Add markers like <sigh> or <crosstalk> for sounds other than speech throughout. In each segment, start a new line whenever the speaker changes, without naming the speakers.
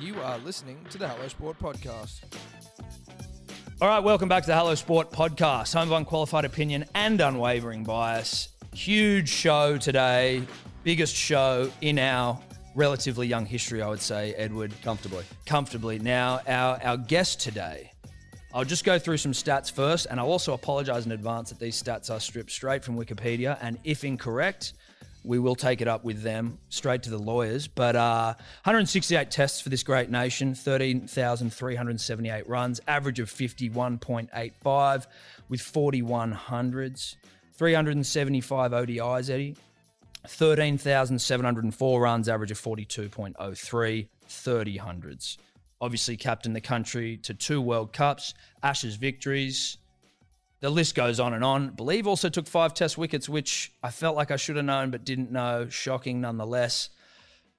You are listening to the Hello Sport podcast.
All right, welcome back to the Hello Sport podcast, home of unqualified opinion and unwavering bias. Huge show today, biggest show in our relatively young history, I would say, Edward.
Comfortably.
Comfortably. Now, our, our guest today, I'll just go through some stats first, and I'll also apologize in advance that these stats are stripped straight from Wikipedia, and if incorrect, we will take it up with them straight to the lawyers. But uh, 168 tests for this great nation, 13,378 runs, average of 51.85 with 4100s, 375 ODIs, Eddie, 13,704 runs, average of 42.03, 30 hundreds. Obviously, captained the country to two World Cups, Ashes victories, the list goes on and on. Believe also took five test wickets, which I felt like I should have known but didn't know. Shocking nonetheless.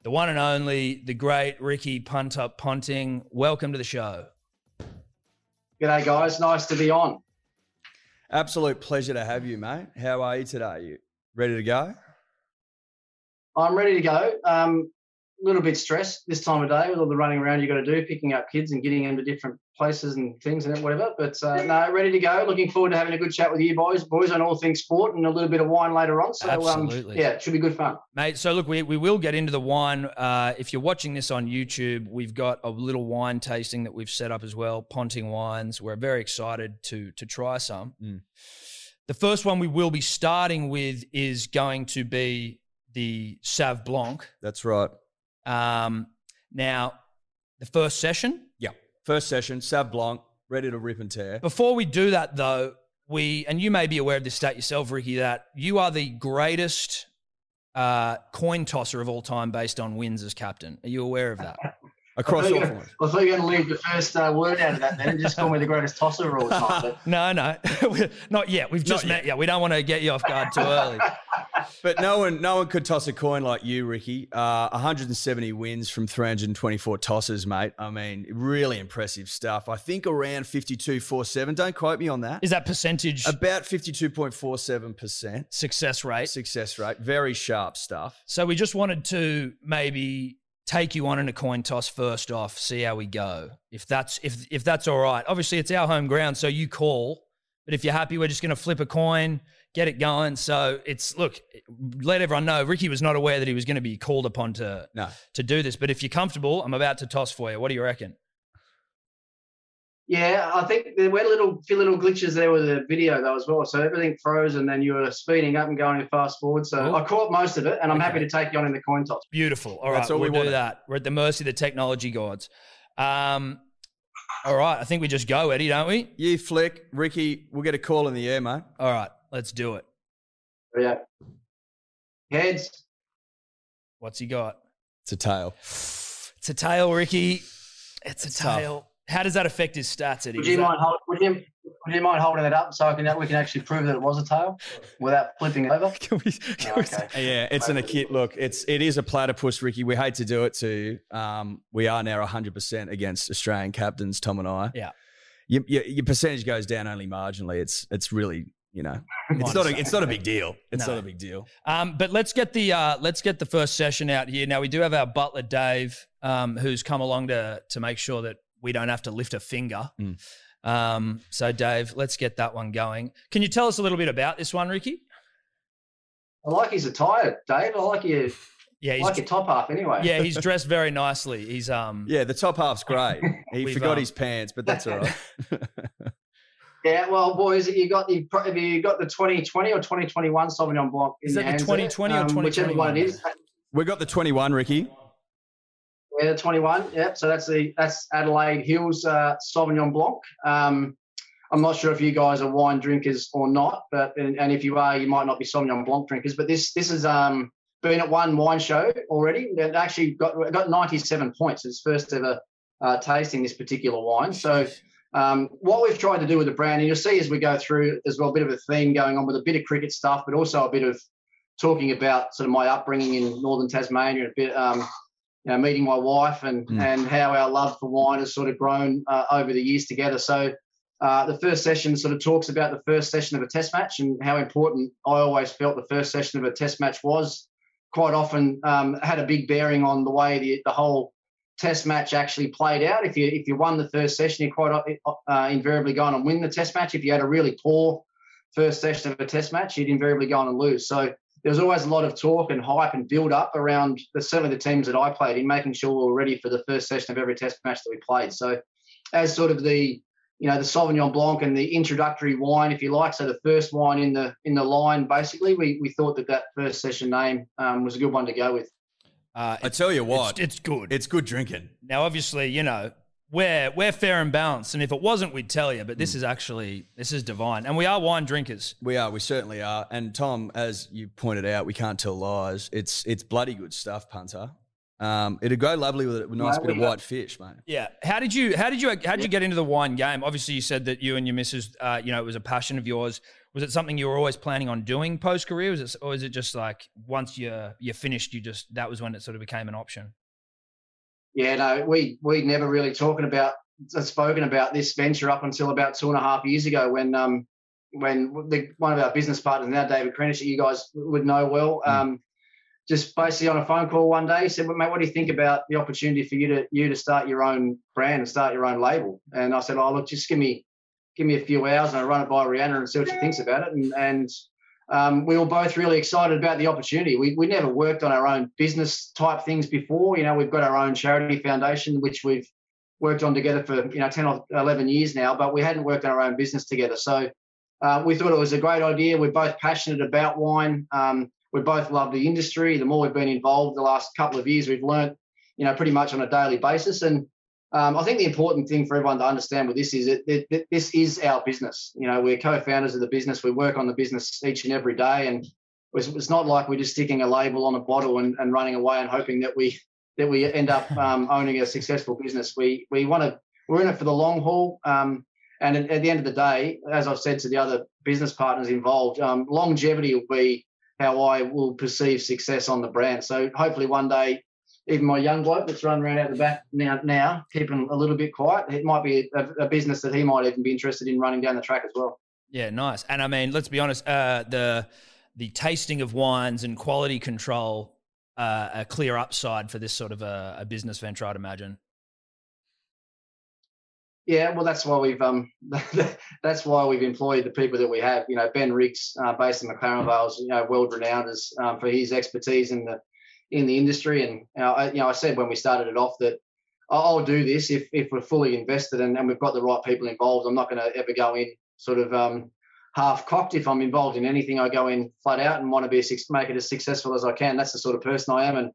The one and only, the great Ricky Punt Up Ponting. Welcome to the show.
G'day, guys. Nice to be on.
Absolute pleasure to have you, mate. How are you today? You ready to go?
I'm ready to go. Um, a little bit stressed this time of day with all the running around you got to do, picking up kids and getting them to different places and things and whatever. But uh, no, ready to go. Looking forward to having a good chat with you boys, boys on all things sport and a little bit of wine later on. So
Absolutely.
Um, yeah, it should be good fun,
mate. So look, we, we will get into the wine. Uh, if you're watching this on YouTube, we've got a little wine tasting that we've set up as well. Ponting wines. We're very excited to to try some.
Mm.
The first one we will be starting with is going to be the Sauv Blanc.
That's right.
Um, now, the first session.
First session, Sauv Blanc, ready to rip and tear.
Before we do that, though, we and you may be aware of this stat yourself, Ricky, that you are the greatest uh, coin tosser of all time based on wins as captain. Are you aware of that?
Across
I
all
thought,
formats.
I thought you were going to leave the first uh, word out of that then and just call me the greatest tosser of all time. But <laughs>
No, no, <laughs> not yet. We've just
Not
met you. We don't want to get you off guard too early. <laughs>
But no one, no one could toss a coin like you, Ricky. Uh, 170 wins from 324 tosses, mate. I mean, really impressive stuff. I think around 52.47. Don't quote me on that.
Is that percentage
About 52.47 percent
success rate?
success rate. Very sharp stuff.
So we just wanted to maybe take you on in a coin toss first off, see how we go. If that's if if that's all right. Obviously, it's our home ground, so you call. But if you're happy, we're just going to flip a coin, get it going. So it's look, let everyone know. Ricky was not aware that he was going to be called upon to
No.
to do this. But if you're comfortable, I'm about to toss for you. What do you reckon?
Yeah, I think there were a little few little glitches there with the video though as well. So everything froze and then you were speeding up and going fast forward. So
Cool.
I caught most of it and I'm
Okay.
happy to take you on in the coin toss.
Beautiful. All right,
That's all we
we'll do
wanted.
that. We're at the mercy of the technology gods. Um, all right, I think we just go, Eddie, don't we?
You flick, Ricky. We'll get a call in the air, mate.
All right, let's do it.
Yeah. Heads.
What's he got?
It's a tail.
It's a tail, Ricky. It's a
It's tough.
tail. How does that affect his stats, Eddie?
Would
Is
you
that-
mind hold, would you would you mind holding it up so I can we can actually prove that it was a tail without flipping it over? <laughs>
Can we, can
Oh, okay.
Yeah, it's an akit. Look, it's it is a platypus, Ricky. We hate to do it to you. Um, we are now 100 percent against Australian captains, Tom and I.
Yeah.
Your, your, your percentage goes down only marginally. It's it's really you know <laughs> it's not a, it's not a big deal. It's
No.
not a big deal.
Um, but let's get the uh, let's get the first session out here. Now we do have our butler Dave, um, who's come along to to make sure that we don't have to lift a finger.
Mm.
Um, so Dave, let's get that one going. Can you tell us a little bit about this one, Ricky?
I like his attire, Dave. I like your
Yeah,
I
he's
like your top half anyway.
yeah he's <laughs> dressed very nicely. He's um
Yeah, the top half's great. <laughs> He forgot
um,
his pants, but that's all right. <laughs>
Yeah, well, boys, you got the have you got the 2020 or 2021 Sauvignon Blanc? in
Is that the 2020 or
Um, Whichever one
2021?
it is.
we got the 21, Ricky.
Yeah, the 21. Yeah, so that's the that's Adelaide Hills uh, Sauvignon Blanc. Um, I'm not sure if you guys are wine drinkers or not, but and, and if you are, you might not be Sauvignon Blanc drinkers. But this this is um, been at one wine show already. It actually got got 97 points. It's first ever uh, tasting this particular wine. So um, what we've tried to do with the brand, and you'll see as we go through, there's well a bit of a theme going on with a bit of cricket stuff, but also a bit of talking about sort of my upbringing in northern Tasmania, a bit um, you know, meeting my wife and
Mm.
and how our love for wine has sort of grown uh, over the years together. So uh, the first session sort of talks about the first session of a test match and how important I always felt the first session of a test match was. Quite often um, had a big bearing on the way the, the whole test match actually played out. If you if you won the first session, you quite uh, invariably go on and win the test match. If you had a really poor first session of a test match, you'd invariably go on and lose. So there was always a lot of talk and hype and build up around the, certainly the teams that I played in, making sure we were ready for the first session of every test match that we played. So as sort of the you know the Sauvignon Blanc and the introductory wine, if you like, so the first wine in the in the line, basically, we we thought that that first session name um, was a good one to go with.
Uh, I tell you what,
it's, it's, good.
It's good drinking.
Now, obviously, you know we're we're fair and balanced, and if it wasn't, we'd tell you. But this mm. is actually this is divine, and we are wine drinkers.
We are. We certainly are. And Tom, as you pointed out, we can't tell lies. It's it's bloody good stuff, punter. Um, it'd go lovely with a nice bit of white fish, mate.
Yeah. How did you how did you how did you get into the wine game? Obviously, you said that you and your missus, uh, you know, it was a passion of yours. Was it something you were always planning on doing post career? Was it, or is it just like once you are you're finished, you just that was when it sort of became an option?
Yeah, no, we we never really talking about uh, spoken about this venture up until about two and a half years ago when um when the, one of our business partners now, David Krenish, you guys would know well, mm. um, just basically on a phone call one day, he said, well, mate, what do you think about the opportunity for you to you to start your own brand and start your own label? And I said, oh, look, just give me give me a few hours and I run it by Rianna and see what she thinks about it. And, and um, we were both really excited about the opportunity. We, we never worked on our own business type things before. You know, we've got our own charity foundation, which we've worked on together for, you know, 10 or 11 years now, but we hadn't worked on our own business together. So uh, we thought it was a great idea. We're both passionate about wine. Um, we both love the industry. The more we've been involved the last couple of years, we've learned, you know, pretty much on a daily basis. And um, I think the important thing for everyone to understand with this is that, that this is our business. You know, we're co-founders of the business. We work on the business each and every day, and it's not like we're just sticking a label on a bottle and, and running away and hoping that we that we end up <laughs> um, owning a successful business. We we want to we're in it for the long haul. Um, and at, at, the end of the day, as I've said to the other business partners involved, um, longevity will be how I will perceive success on the brand. So hopefully one day, even my young bloke that's running around out the back now, now keeping a little bit quiet, it might be a, a, business that he might even be interested in running down the track as well.
Yeah, nice. And I mean, let's be honest, uh, the the tasting of wines and quality control uh, a clear upside for this sort of a, a business venture, I'd imagine.
Yeah, well, that's why we've um, <laughs> that's why we've employed the people that we have. You know, Ben Riggs, uh, based in McLaren Vale, you know, world renowned as um, for his expertise in the in the industry. And I, you know, I said when we started it off that I'll do this if if we're fully invested and, and we've got the right people involved. I'm not going to ever go in sort of um, half cocked. If I'm involved in anything, I go in flat out and want to be a, make it as successful as I can. That's the sort of person I am, and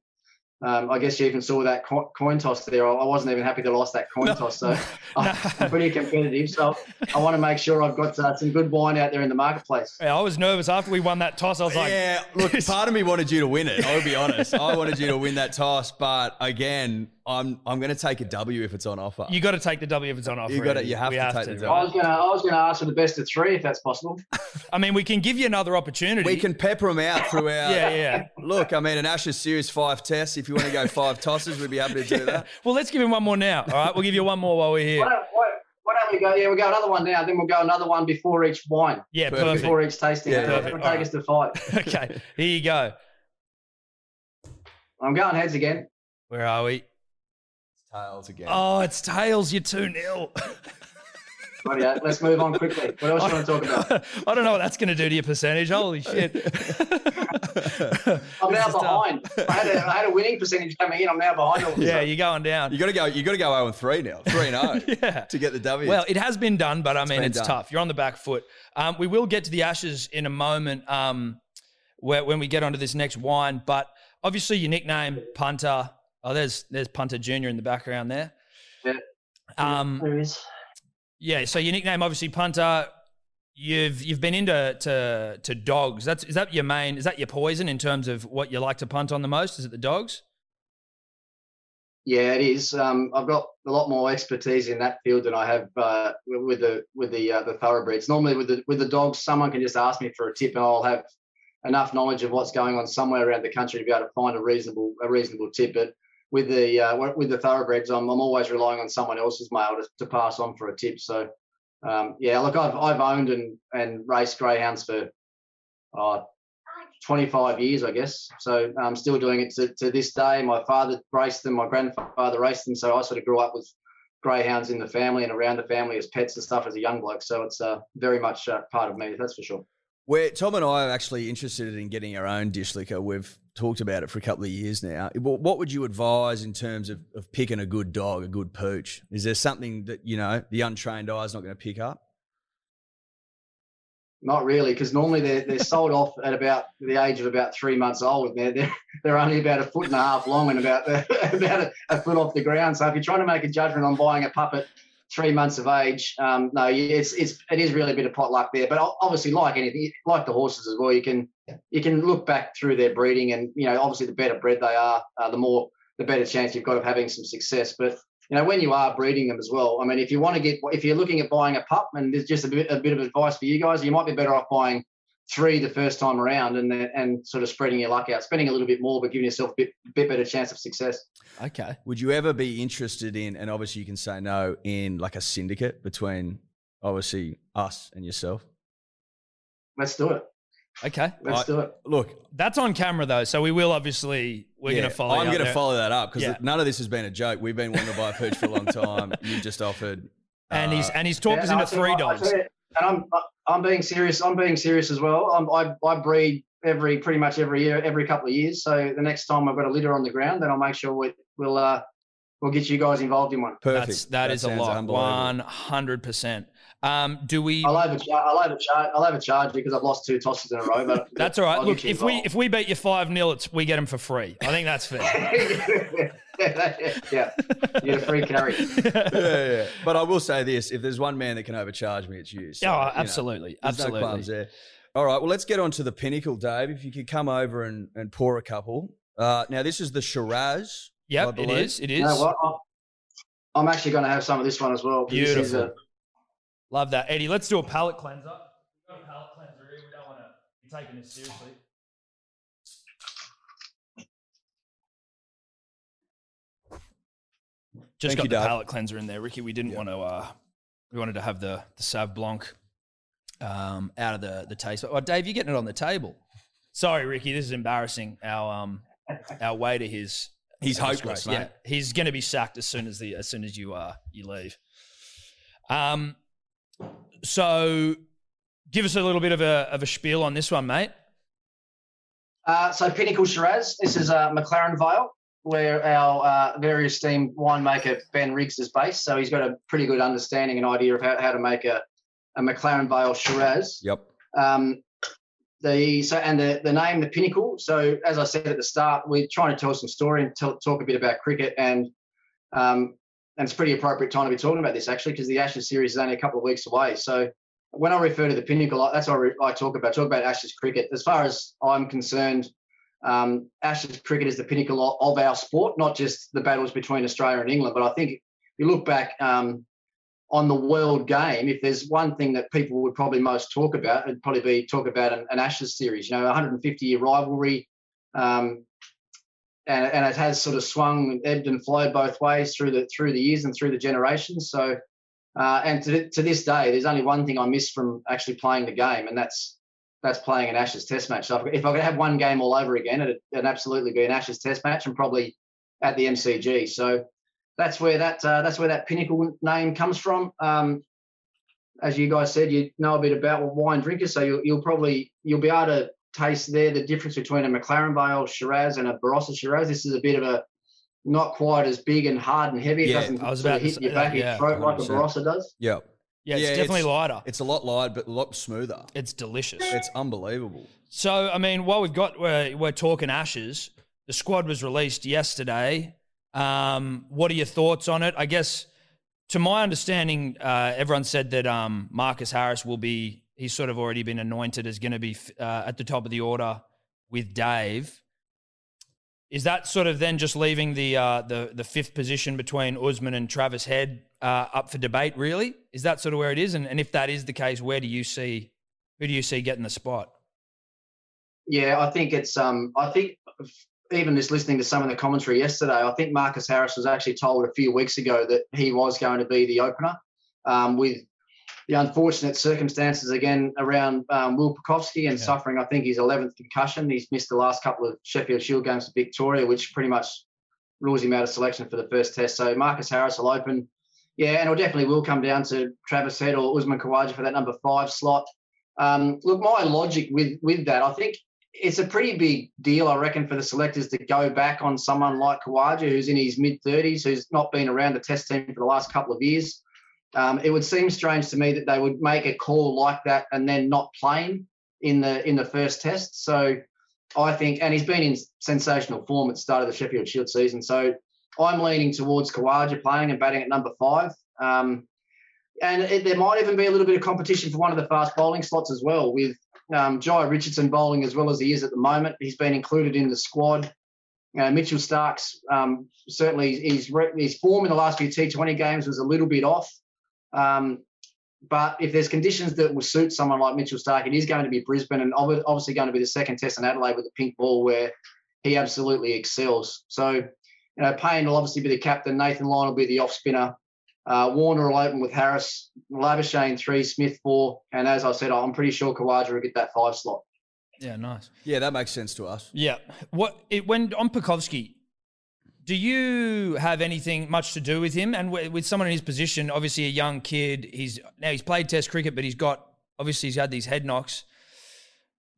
um, I guess you even saw that coin toss there. I wasn't even happy to lost that coin no. toss, so <laughs> no. <laughs> I'm pretty competitive. So I want to make sure I've got uh, some good wine out there in the marketplace.
Yeah, I was nervous after we won that toss. I was like,
"Yeah, look, <laughs> part of me wanted you to win it. I'll be honest. I wanted you to win that toss, but again, I'm I'm going to take a W if it's on offer.
You got to take the W if it's on offer.
You got to. You have we to have take to. the W.
I was going to I was going to ask for the best of three if that's possible. <laughs>
I mean, we can give you another opportunity.
We can pepper them out throughout.
yeah, yeah.
Look, I mean, an Ashes Series five test. If you want to go five tosses, we'd be happy to do yeah. that.
Well, let's give him one more now. All right, we'll give you one more while we're here.
Why don't, why, why don't we go? Yeah, we'll go another one now. Then we'll go another one before each wine.
Yeah, perfect.
Before each tasting. Yeah, perfect. It'll take us to five. <laughs>
okay, here you go.
I'm going heads again.
Where are we?
Tails again.
Oh, it's tails. You're 2 0.
yeah, let's move on quickly. What else do you want to talk about? <laughs>
I don't know what that's going to do to your percentage. Holy shit. <laughs>
I'm now behind. I had, a, I had a winning percentage coming in. I'm now behind. All
yeah, you're going down.
You got to go. You got to go 0 and 3 now. 3 and 0 <laughs> yeah. to get the W.
Well, it has been done, but I mean, it's, it's tough. You're on the back foot. Um, we will get to the Ashes in a moment um, where, when we get onto this next wine, but obviously your nickname, Punter, Oh, there's there's Punter Junior in the background there.
Yeah. Um, there is.
Yeah. So your nickname, obviously, Punter. You've you've been into to to dogs. That's is that your main? Is that your poison in terms of what you like to punt on the most? Is it the dogs?
Yeah, it is. Um, I've got a lot more expertise in that field than I have uh, with the with the uh, the thoroughbreds. Normally, with the with the dogs, someone can just ask me for a tip, and I'll have enough knowledge of what's going on somewhere around the country to be able to find a reasonable a reasonable tip. But with the uh, with the thoroughbreds, I'm, I'm always relying on someone else's mail to, to pass on for a tip. So um, yeah, look, I've I've owned and and raced greyhounds for uh, 25 years, I guess. So I'm still doing it to, to this day. My father raced them, my grandfather raced them. So I sort of grew up with greyhounds in the family and around the family as pets and stuff as a young bloke. So it's uh, very much uh, part of me, that's for sure.
Where Tom and I are actually interested in getting our own dish licker. We've talked about it for a couple of years now. What would you advise in terms of, of picking a good dog, a good pooch? Is there something that you know the untrained eye is not going to pick up?
Not really, because normally they're, they're sold off at about the age of about three months old. They're, they're, they're only about a foot and a half long and about, <laughs> about a, foot off the ground. So if you're trying to make a judgment on buying a puppet three months of age, um, no, it's, it's, it is really a bit of pot luck there. But obviously, like anything, like the horses as well, you can you can look back through their breeding and, you know, obviously the better bred they are, uh, the more, the better chance you've got of having some success. But you know, when you are breeding them as well, I mean, if you want to get, if you're looking at buying a pup, and there's just a bit, a bit of advice for you guys, you might be better off buying three the first time around and and sort of spreading your luck out, spending a little bit more, but giving yourself a bit, bit better chance of success.
Okay. Would you ever be interested in, and obviously you can say no, in like a syndicate between obviously us and yourself?
Let's do it.
Okay,
let's I, do it.
Look,
that's on camera though, so we will obviously we're yeah, going to follow.
I'm going to follow that up because yeah. none of this has been a joke. We've been wanting to buy a pooch for a long time. You just offered,
and uh, he's and he's talked yeah, us into three dogs.
And I'm I'm being serious. I'm being serious as well. I'm, I I breed every pretty much every year, every couple of years. So the next time I've got a litter on the ground, then I'll make sure we, will uh, we'll get you guys involved in one.
Perfect. That's,
that, that is a lot. One hundred percent. Um, do we?
I'll overcharge. I'll overcharge. I'll overcharge because I've lost two tosses in a row. But <laughs>
that's all right. I'll Look, if we if we beat you five 0 we get them for free. I think that's fair. <laughs>
yeah, you get a free carry. <laughs>
yeah, yeah. But I will say this: if there's one man that can overcharge me, it's you.
So, oh, absolutely, you know, absolutely. No there.
All right. Well, let's get on to the pinnacle, Dave. If you could come over and, and pour a couple. Uh, now, this is the Shiraz.
Yep, it is. It is.
You know I'm actually going to have some of this one as well.
Beautiful. Love that. Eddie, let's do a palate cleanser. We've got a palate cleanser here. We don't want to be taking this seriously. Just Thank got you, the Dave. palate cleanser in there, Ricky. We didn't want to. Uh, we wanted to have the the Sauv Blanc um, out of the the taste. Oh, Dave, you're getting it on the table. Sorry, Ricky. This is embarrassing. Our um, our waiter, his
he's hopeless, mate. Yeah,
he's going to be sacked as soon as the as soon as you uh you leave. Um, so give us a little bit of a, of a spiel on this one, mate.
Uh, so Pinnacle Shiraz, this is uh, McLaren Vale, where our uh, very esteemed winemaker Ben Riggs is based. So he's got a pretty good understanding and idea of how, how to make a, a McLaren Vale Shiraz.
Yep.
Um, the so and the, the name the pinnacle so as i said at the start we're trying to tell some story and tell, talk a bit about cricket and um, and it's pretty appropriate time to be talking about this actually because the Ashes series is only a couple of weeks away. So when I refer to the pinnacle, that's what I talk about. I talk about Ashes cricket. As far as I'm concerned, um, Ashes cricket is the pinnacle of our sport, not just the battles between Australia and England. But I think if you look back um, on the world game, if there's one thing that people would probably most talk about, it'd probably be talk about an, an Ashes series. You know, 150 year rivalry. Um, and, and it has sort of swung, ebbed and flowed both ways through the through the years and through the generations. So, uh, and to, to this day, there's only one thing I miss from actually playing the game, and that's that's playing an Ashes Test match. So if I could have one game all over again, it'd, it'd absolutely be an Ashes Test match, and probably at the MCG. So that's where that uh, that's where that pinnacle name comes from. Um, as you guys said, you know a bit about wine drinkers, so you'll, you'll probably you'll be able to taste there, the difference between a McLaren Vale Shiraz and a Barossa Shiraz. This is a bit of a not quite as big and hard and heavy. It yeah, doesn't I was about hit your back of your throat like a Barossa does.
Yeah.
Yeah, it's yeah, definitely
it's,
lighter.
It's a lot lighter, but a lot smoother.
It's delicious.
It's unbelievable.
So, I mean, while we've got we're, we're talking ashes, the squad was released yesterday. Um, what are your thoughts on it? I guess, to my understanding, uh, everyone said that um, Marcus Harris will be he's sort of already been anointed as going to be uh, at the top of the order with Dave. Is that sort of then just leaving the uh, the the fifth position between Usman and Travis Head uh, up for debate? Really, is that sort of where it is? And, and if that is the case, where do you see who do you see getting the spot?
Yeah, I think it's um I think even just listening to some of the commentary yesterday, I think Marcus Harris was actually told a few weeks ago that he was going to be the opener um, with the unfortunate circumstances again around um, Will Pucovski and yeah. suffering, I think, his 11th concussion. He's missed the last couple of Sheffield Shield games for Victoria, which pretty much rules him out of selection for the first test. So Marcus Harris will open. Yeah, and it definitely will come down to Travis Head or Usman Khawaja for that number five slot. Um, look, my logic with with that, I think it's a pretty big deal, I reckon, for the selectors to go back on someone like Khawaja, who's in his mid 30s, who's not been around the test team for the last couple of years. Um, it would seem strange to me that they would make a call like that and then not play him in the in the first test. So I think, and he's been in sensational form at the start of the Sheffield Shield season. So I'm leaning towards Khawaja playing and batting at number five. Um, and it, there might even be a little bit of competition for one of the fast bowling slots as well, with um, Jhye Richardson bowling as well as he is at the moment. He's been included in the squad. Uh, Mitchell Starc's um, certainly his, his form in the last few T20 games was a little bit off. Um, but if there's conditions that will suit someone like Mitchell Starc, it is going to be Brisbane and obviously going to be the second test in Adelaide with the pink ball where he absolutely excels. So, you know, Paine will obviously be the captain. Nathan Lyon will be the off spinner. Uh, Warner will open with Harris, Labuschagne three, Smith four, and as I said, I'm pretty sure Khawaja will get that five slot.
Yeah, nice.
Yeah, that makes sense to us.
Yeah. What it when on Pucovski, do you have anything much to do with him? And with someone in his position, obviously a young kid, he's now he's played Test cricket, but he's got obviously he's had these head knocks.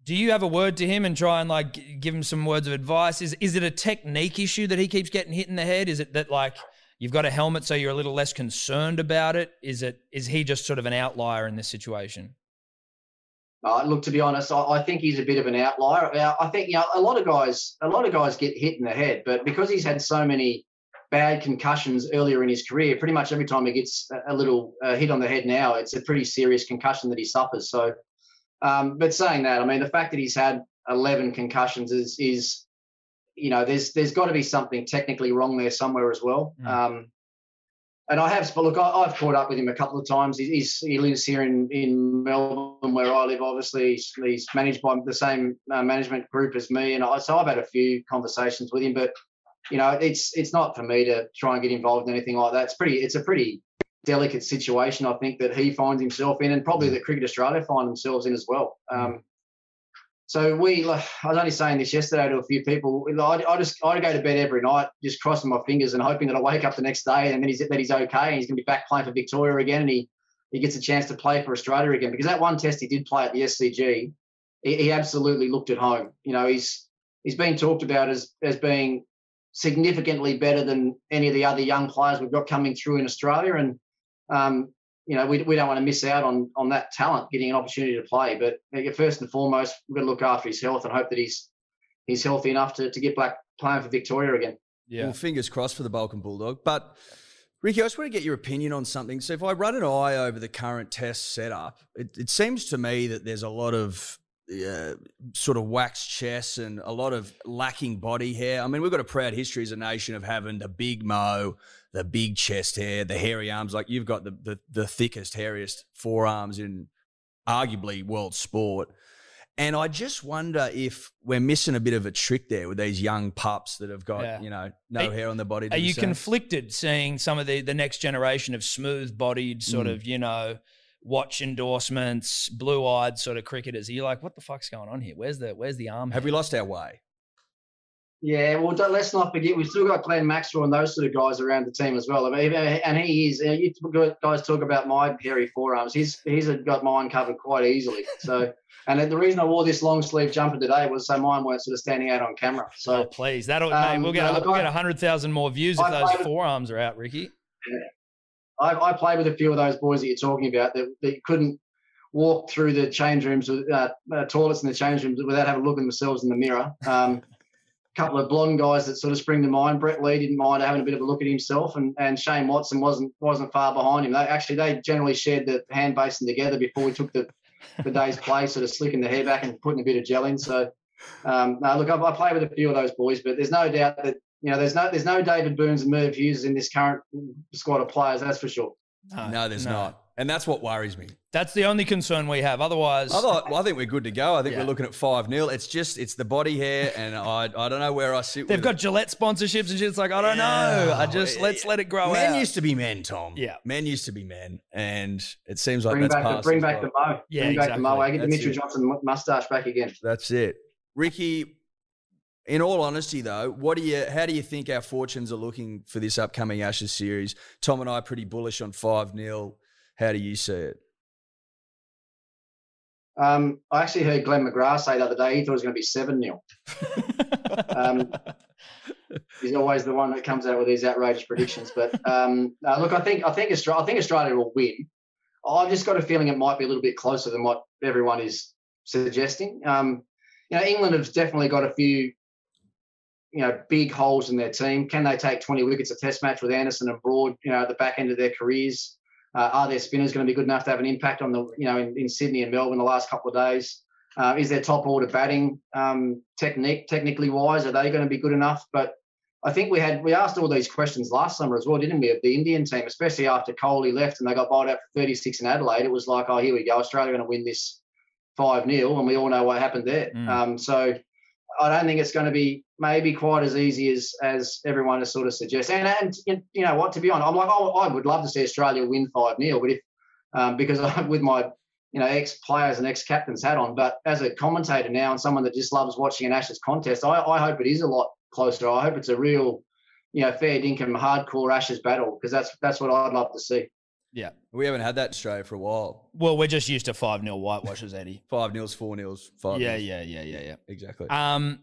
Do you have a word to him and try and like give him some words of advice? Is is it a technique issue that he keeps getting hit in the head? Is it that like you've got a helmet so you're a little less concerned about it? Is it is he just sort of an outlier in this situation?
Uh, look, to be honest, I, I, think he's a bit of an outlier. I think you know a lot of guys, a lot of guys get hit in the head, but because he's had so many bad concussions earlier in his career, pretty much every time he gets a little uh, hit on the head now, it's a pretty serious concussion that he suffers. So, um, but saying that, I mean, the fact that he's had 11 concussions is, is you know, there's there's got to be something technically wrong there somewhere as well. Mm. Um, and I have, but look, I, have caught up with him a couple of times. He's, he lives here in, in Melbourne, where I live. Obviously, he's, he's managed by the same uh, management group as me, and I, so I've had a few conversations with him. But you know, it's it's not for me to try and get involved in anything like that. It's pretty, it's a pretty delicate situation, I think, that he finds himself in, and probably that Cricket Australia find themselves in as well. Um, so we, I was only saying this yesterday to a few people. I, I just, I go to bed every night, just crossing my fingers and hoping that I wake up the next day and then he's that he's okay and he's going to be back playing for Victoria again and he, he gets a chance to play for Australia again because that one test he did play at the SCG, he, he absolutely looked at home. You know, he's he's been talked about as as being significantly better than any of the other young players we've got coming through in Australia and. Um, you know, we, we don't want to miss out on on that talent getting an opportunity to play. But first and foremost, we've got to look after his health and hope that he's he's healthy enough to, to get back playing for Victoria again.
Yeah. Well, fingers crossed for the Balkan Bulldog. But Ricky, I just want to get your opinion on something. So if I run an eye over the current test setup, it, it seems to me that there's a lot of uh, sort of waxed chests and a lot of lacking body hair. I mean, we've got a proud history as a nation of having the big mo, the big chest hair, the hairy arms. Like you've got the the, the thickest, hairiest forearms in arguably world sport. And I just wonder if we're missing a bit of a trick there with these young pups that have got, yeah. you know, no are, hair on their body.
Are you conflicted seeing some of the, the next generation of smooth bodied, sort mm. of, you know, watch endorsements, blue eyed sort of cricketers? Are you like, what the fuck's going on here? Where's the where's the arm?
Have we lost our way?
Yeah, well, let's not forget we've still got Glenn Maxwell and those sort of guys around the team as well. I mean, and he is. You guys talk about my hairy forearms. He's he's got mine covered quite easily. So, <laughs> and the reason I wore this long sleeve jumper today was so mine weren't sort of standing out on camera. So,
oh, please, that'll um, mate, we'll get we'll get hundred thousand more views if those forearms are out, Ricky.
Yeah. I, I played with a few of those boys that you're talking about that, that couldn't walk through the change rooms, uh, uh, toilets in the change rooms without having a look at themselves in the mirror. Um, couple of blonde guys that sort of spring to mind. Brett Lee didn't mind having a bit of a look at himself, and, and Shane Watson wasn't wasn't far behind him. They actually they generally shared the hand basin together before we took the the day's play, sort of slicking the hair back and putting a bit of gel in. So, um, no, look, I, I play with a few of those boys, but there's no doubt that you know there's no there's no David Boons and Merv Hughes in this current squad of players. That's for sure.
No, no there's no. not. And that's what worries me.
That's the only concern we have. Otherwise,
I, thought, well, I think we're good to go. I think
Yeah.
we're looking at 5 0. It's just, it's the body hair, and I, I don't know where I sit with.
they've
with
got
it.
Gillette sponsorships and shit. It's like I don't know. I just let's let it grow
Men
out.
used to be men, Tom.
Yeah.
Men used to be men. And it seems like
Bring
that's
back, the,
past
bring back
well.
the mo.
Yeah,
bring back the mo. I get the Mitchell
it.
Johnson mustache back again.
That's it. Ricky, in all honesty though, what do you how do you think our fortunes are looking for this upcoming Ashes series? Tom and I are pretty bullish on 5 0. How do you see it?
Um, I actually heard Glenn McGrath say the other day he thought it was going to be 7 0. <laughs> Um, he's always the one that comes out with these outrageous predictions. But um, no, look, I think I think Australia, I think Australia will win. I've just got a feeling it might be a little bit closer than what everyone is suggesting. Um, you know, England have definitely got a few, you know, big holes in their team. Can they take 20 wickets a Test match with Anderson and Broad? You know, at the back end of their careers. Uh, are their spinners going to be good enough to have an impact on the, you know, in, in Sydney and Melbourne the last couple of days? Uh, is their top order batting um, technique, technically wise, are they going to be good enough? But I think we had we asked all these questions last summer as well, didn't we? Of the Indian team, especially after Kohli left and they got bowled out for 36 in Adelaide. It was like, oh, here we go, Australia going to win this five 0 and we all know what happened there.
Mm.
Um, so I don't think it's going to be maybe quite as easy as as everyone has sort of suggested. And, and you know what, to be honest, I'm like, oh, I would love to see Australia win five 0 but if um, because I, with my you know ex players and ex captains hat on, but as a commentator now and someone that just loves watching an Ashes contest, I, I hope it is a lot closer. I hope it's a real you know fair dinkum hardcore Ashes battle because that's that's what I'd love to see.
We haven't had that in Australia for a while.
well, we're just used to five 0 whitewashes, Eddie. <laughs>
5 nils, 4 nils, 5
yeah,
nils.
yeah, yeah, yeah, yeah.
Exactly.
Um,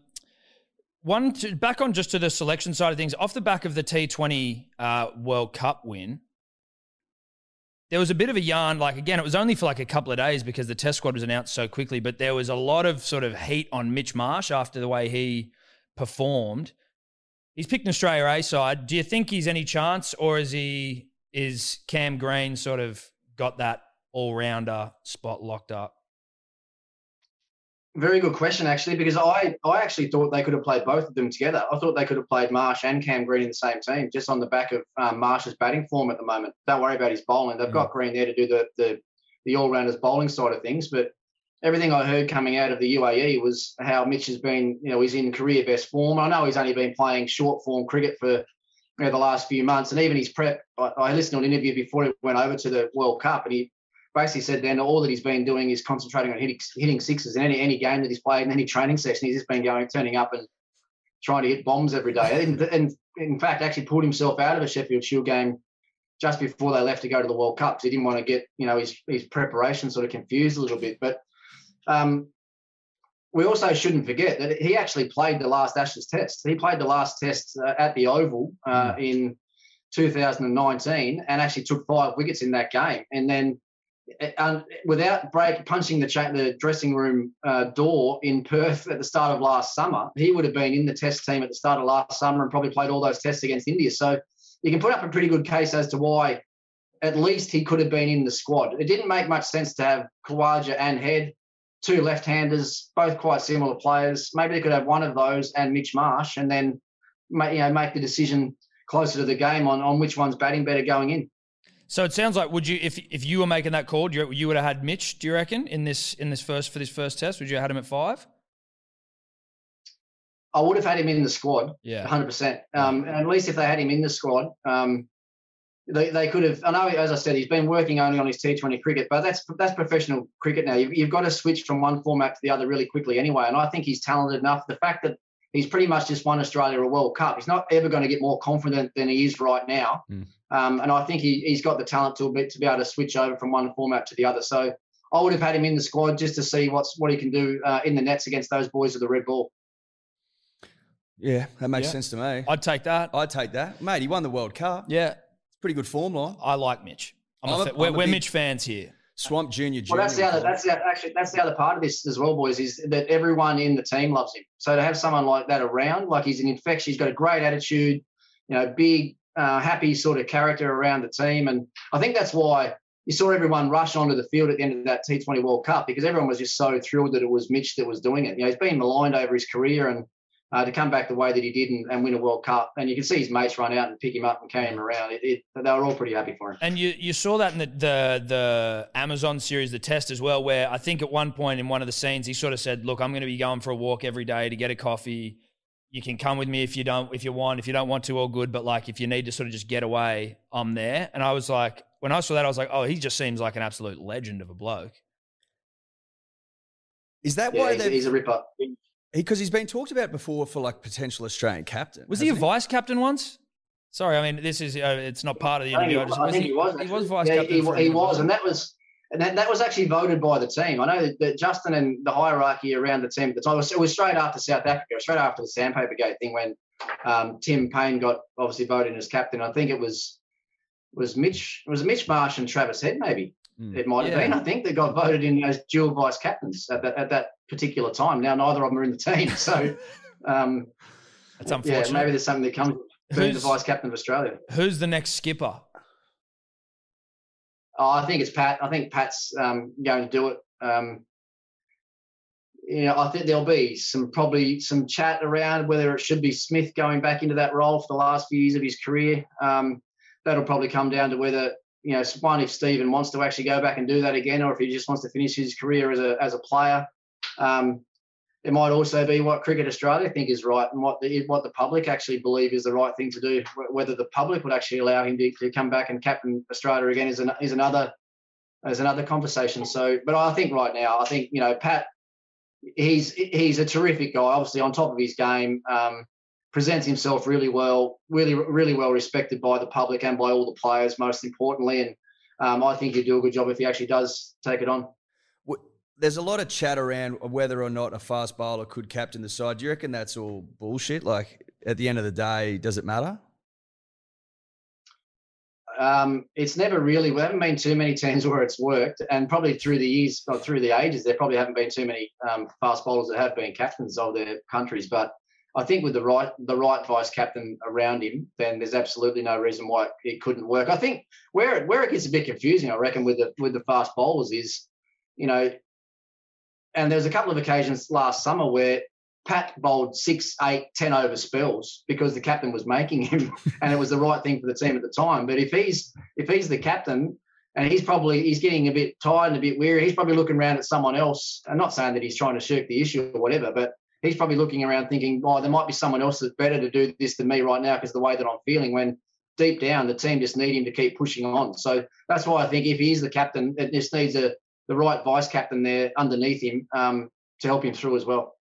one to, back on just to the selection side of things. Off the back of the T20 uh, World Cup win, there was a bit of a yarn. Like again, it was only for like a couple of days because the Test squad was announced so quickly. But there was a lot of sort of heat on Mitch Marsh after the way he performed. He's picked an Australia A side. Do you think he's any chance, or is he is Cam Green sort of got that all rounder spot locked up?
Very good question, actually, because I, I actually thought they could have played both of them together. I thought they could have played Marsh and Cam Green in the same team, just on the back of um, Marsh's batting form at the moment. Don't worry about his bowling. They've got Green there to do the, the, the all rounders bowling side of things. But everything I heard coming out of the UAE was how Mitch has been, you know, he's in career best form. I know he's only been playing short form cricket for you know, the last few months, and even his prep. I, I listened to an interview before he went over to the World Cup, and he basically said then all that he's been doing is concentrating on hitting, hitting sixes in any any game that he's played in any training session. He's just been going, turning up and trying to hit bombs every day. And, and in fact, actually pulled himself out of a Sheffield Shield game just before they left to go to the World Cup because he didn't want to get you know his his preparation sort of confused a little bit. But um, we also shouldn't forget that he actually played the last Ashes Test. He played the last Test uh, at the Oval uh, in 2019 and actually took five wickets in that game. And then and without break punching the cha- the dressing room uh, door in Perth at the start of last summer, he would have been in the Test team at the start of last summer and probably played all those tests against India. So you can put up a pretty good case as to why at least he could have been in the squad. It didn't make much sense to have Khawaja and Head, two left-handers, both quite similar players. Maybe they could have one of those and Mitch Marsh, and then you know make the decision closer to the game on on which one's batting better going in.
So it sounds like would you if if you were making that call, you, you would have had Mitch? Do you reckon in this in this first for this first test? Would you have had him at five?
I would have had him in the squad.
Yeah.
100%. Um, and at least if they had him in the squad, um, they, they could have. I know, as I said, he's been working only on his T20 cricket, but that's that's professional cricket now. You've, you've got to switch from one format to the other really quickly anyway. And I think he's talented enough. The fact that he's pretty much just won Australia a World Cup, he's not ever going to get more confident than he is right now.
Mm.
Um, and I think he, he's got the talent to be, to be able to switch over from one format to the other. So I would have had him in the squad just to see what's what he can do uh, in the nets against those boys of the red ball.
Yeah, that makes
Yeah.
sense to me.
I'd take that.
I'd take that. Mate, he won the World Cup.
yeah,
Pretty good form line.
I like Mitch. I'm
I'm
a
a-
we're
a
we're Mitch fans here.
Swamp Junior Junior.
Well, that's the other. That's the actually that's the other part of this as well, boys. Is that everyone in the team loves him. So to have someone like that around, like he's an infection, he's got a great attitude, you know, big, uh, happy sort of character around the team, and I think that's why you saw everyone rush onto the field at the end of that T20 World Cup because everyone was just so thrilled that it was Mitch that was doing it. You know, he's been maligned over his career, and uh, to come back the way that he did and, and, win a World Cup. And you can see his mates run out and pick him up and carry him around. It, it, they were all pretty happy for him.
And you, you saw that in the, the, the Amazon series, the test as well, where I think at one point in one of the scenes he sort of said, "Look, I'm going to be going for a walk every day to get a coffee. You can come with me if you don't, if you want. If you don't want to, all good. But like, if you need to sort of just get away, I'm there." And I was like, when I saw that, I was like, "Oh, he just seems like an absolute legend of a bloke."
Is that why
he's, he's a ripper?
Because he, has been talked about before for like potential Australian captain.
Was he a he? vice captain once? Sorry, I mean this is uh, it's not part of the interview.
I, think, I, just, I think he, he, was. He was vice yeah, captain. He, he was, and that was and that, that was actually voted by the team. I know that, that, Justin and the hierarchy around the team at the time was, it was straight after South Africa, straight after the Sandpaper Gate thing when um, Tim Paine got obviously voted as captain. I think it was was Mitch was Mitch Marsh and Travis Head maybe. Mm. It might have been. I think they got voted in as dual vice captains at that, at that particular time. Now neither of them are in the team, so <laughs> um,
that's unfortunate.
Yeah, maybe there's something that comes being the vice captain of Australia.
Who's the next skipper?
Oh, I think it's Pat. I think Pat's um, going to do it. Um, you know, I think there'll be some probably some chat around whether it should be Smith going back into that role for the last few years of his career. Um, that'll probably come down to whether you know, one if Stephen wants to actually go back and do that again, or if he just wants to finish his career as a as a player. Um, it might also be what Cricket Australia think is right and what the what the public actually believe is the right thing to do. Whether the public would actually allow him to, to come back and captain Australia again is an, is another is another conversation. So, but I think right now, I think you know Pat, he's he's a terrific guy. Obviously on top of his game, um, presents himself really well, really really well respected by the public and by all the players. Most importantly, and um, I think he'd do a good job if he actually does take it on
there's a lot of chat around whether or not a fast bowler could captain the side. Do you reckon that's all bullshit? Like at the end of the day, does it matter?
Um, it's never really. We haven't been too many teams <laughs> where it's worked, and probably through the years or through the ages, there probably haven't been too many um, fast bowlers that have been captains of their countries. But I think with the right the right vice captain around him, then there's absolutely no reason why it couldn't work. I think where it where it gets a bit confusing, I reckon, with the with the fast bowlers is, you know, and there's a couple of occasions last summer where Pat bowled six, eight, ten over spells because the captain was making him, <laughs> and it was the right thing for the team at the time. But if he's if he's the captain and he's probably he's getting a bit tired and a bit weary, he's probably looking around at someone else. I'm not saying that he's trying to shirk the issue or whatever, but he's probably looking around thinking, oh, there might be someone else that's better to do this than me right now because the way that I'm feeling. When deep down, the team just need him to keep pushing on. So that's why I think if he is the captain, it just needs a the right vice captain there underneath him um, to help him through as well.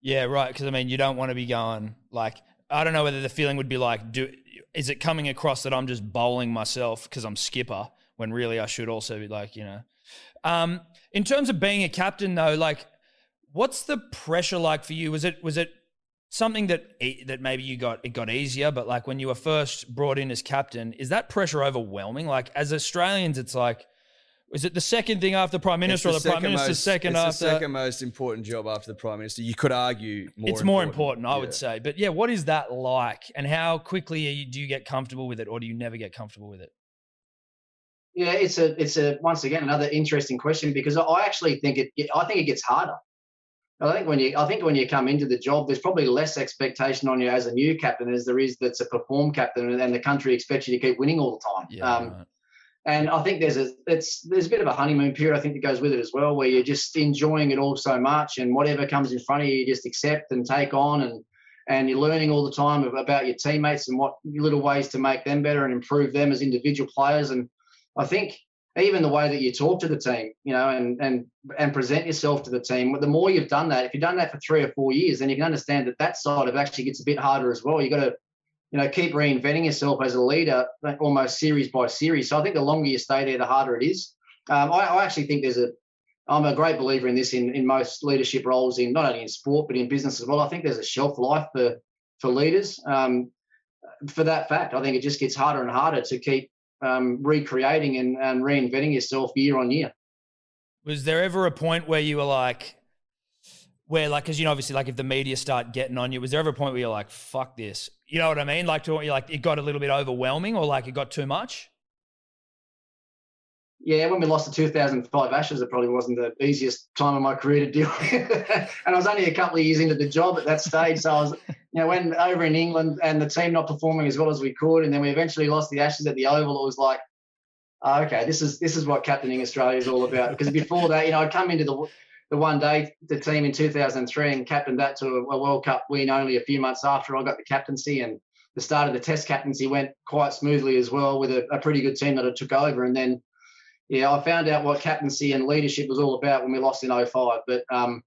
Yeah, right. Because I mean, you don't want to be going like I don't know whether the feeling would be like, do is it coming across that I'm just bowling myself because I'm skipper when really I should also be like, you know. Um, in terms of being a captain, though, like, what's the pressure like for you? Was it was it something that that maybe you got it got easier, but like when you were first brought in as captain, is that pressure overwhelming? Like as Australians, it's like is it the second thing after prime minister, or the prime minister's most, second
it's
after?
the second most important job after the prime minister. You could argue more.
It's more important, I yeah. would say. But yeah, what is that like, and how quickly you, do you get comfortable with it, or do you never get comfortable with it?
Yeah, it's a it's a once again another interesting question because I actually think it I think it gets harder. I think when you I think when you come into the job, there's probably less expectation on you as a new captain as there is that's a perform captain, and the country expects you to keep winning all the time.
Yeah, um, right.
And I think there's a it's there's a bit of a honeymoon period I think that goes with it as well, where you're just enjoying it all so much, and whatever comes in front of you, you just accept and take on, and and you're learning all the time about your teammates and what little ways to make them better and improve them as individual players. And I think even the way that you talk to the team, you know, and and and present yourself to the team. The more you've done that, if you've done that for three or four years, then you can understand that that side of actually gets a bit harder as well. You got to you know, keep reinventing yourself as a leader, almost series by series. So I think the longer you stay there, the harder it is. Um, I, I, actually think there's a, I'm a great believer in this in, in most leadership roles in not only in sport but in business as well. I think there's a shelf life for for leaders. Um, for that fact, I think it just gets harder and harder to keep um, recreating and, and reinventing yourself year on year.
Was there ever a point where you were like, where like because you know obviously like if the media start getting on you was there ever a point where you're like fuck this you know what i mean like to you like it got a little bit overwhelming or like it got too much
yeah, when we lost the 2005 Ashes, it probably wasn't the easiest time of my career to deal with. <laughs> and I was only a couple of years into the job at that stage. So I was, you know, when over in England and the team not performing as well as we could, and then we eventually lost the Ashes at the Oval, it was like, oh, okay, this is this is what captaining Australia is all about. Because before that, you know, I'd come into the the one day the team in 2003 and captained that to a World Cup win only a few months after I got the captaincy and the start of the Test captaincy went quite smoothly as well with a, a pretty good team that I took over and then yeah, I found out what captaincy and leadership was all about when we lost in 05. But um,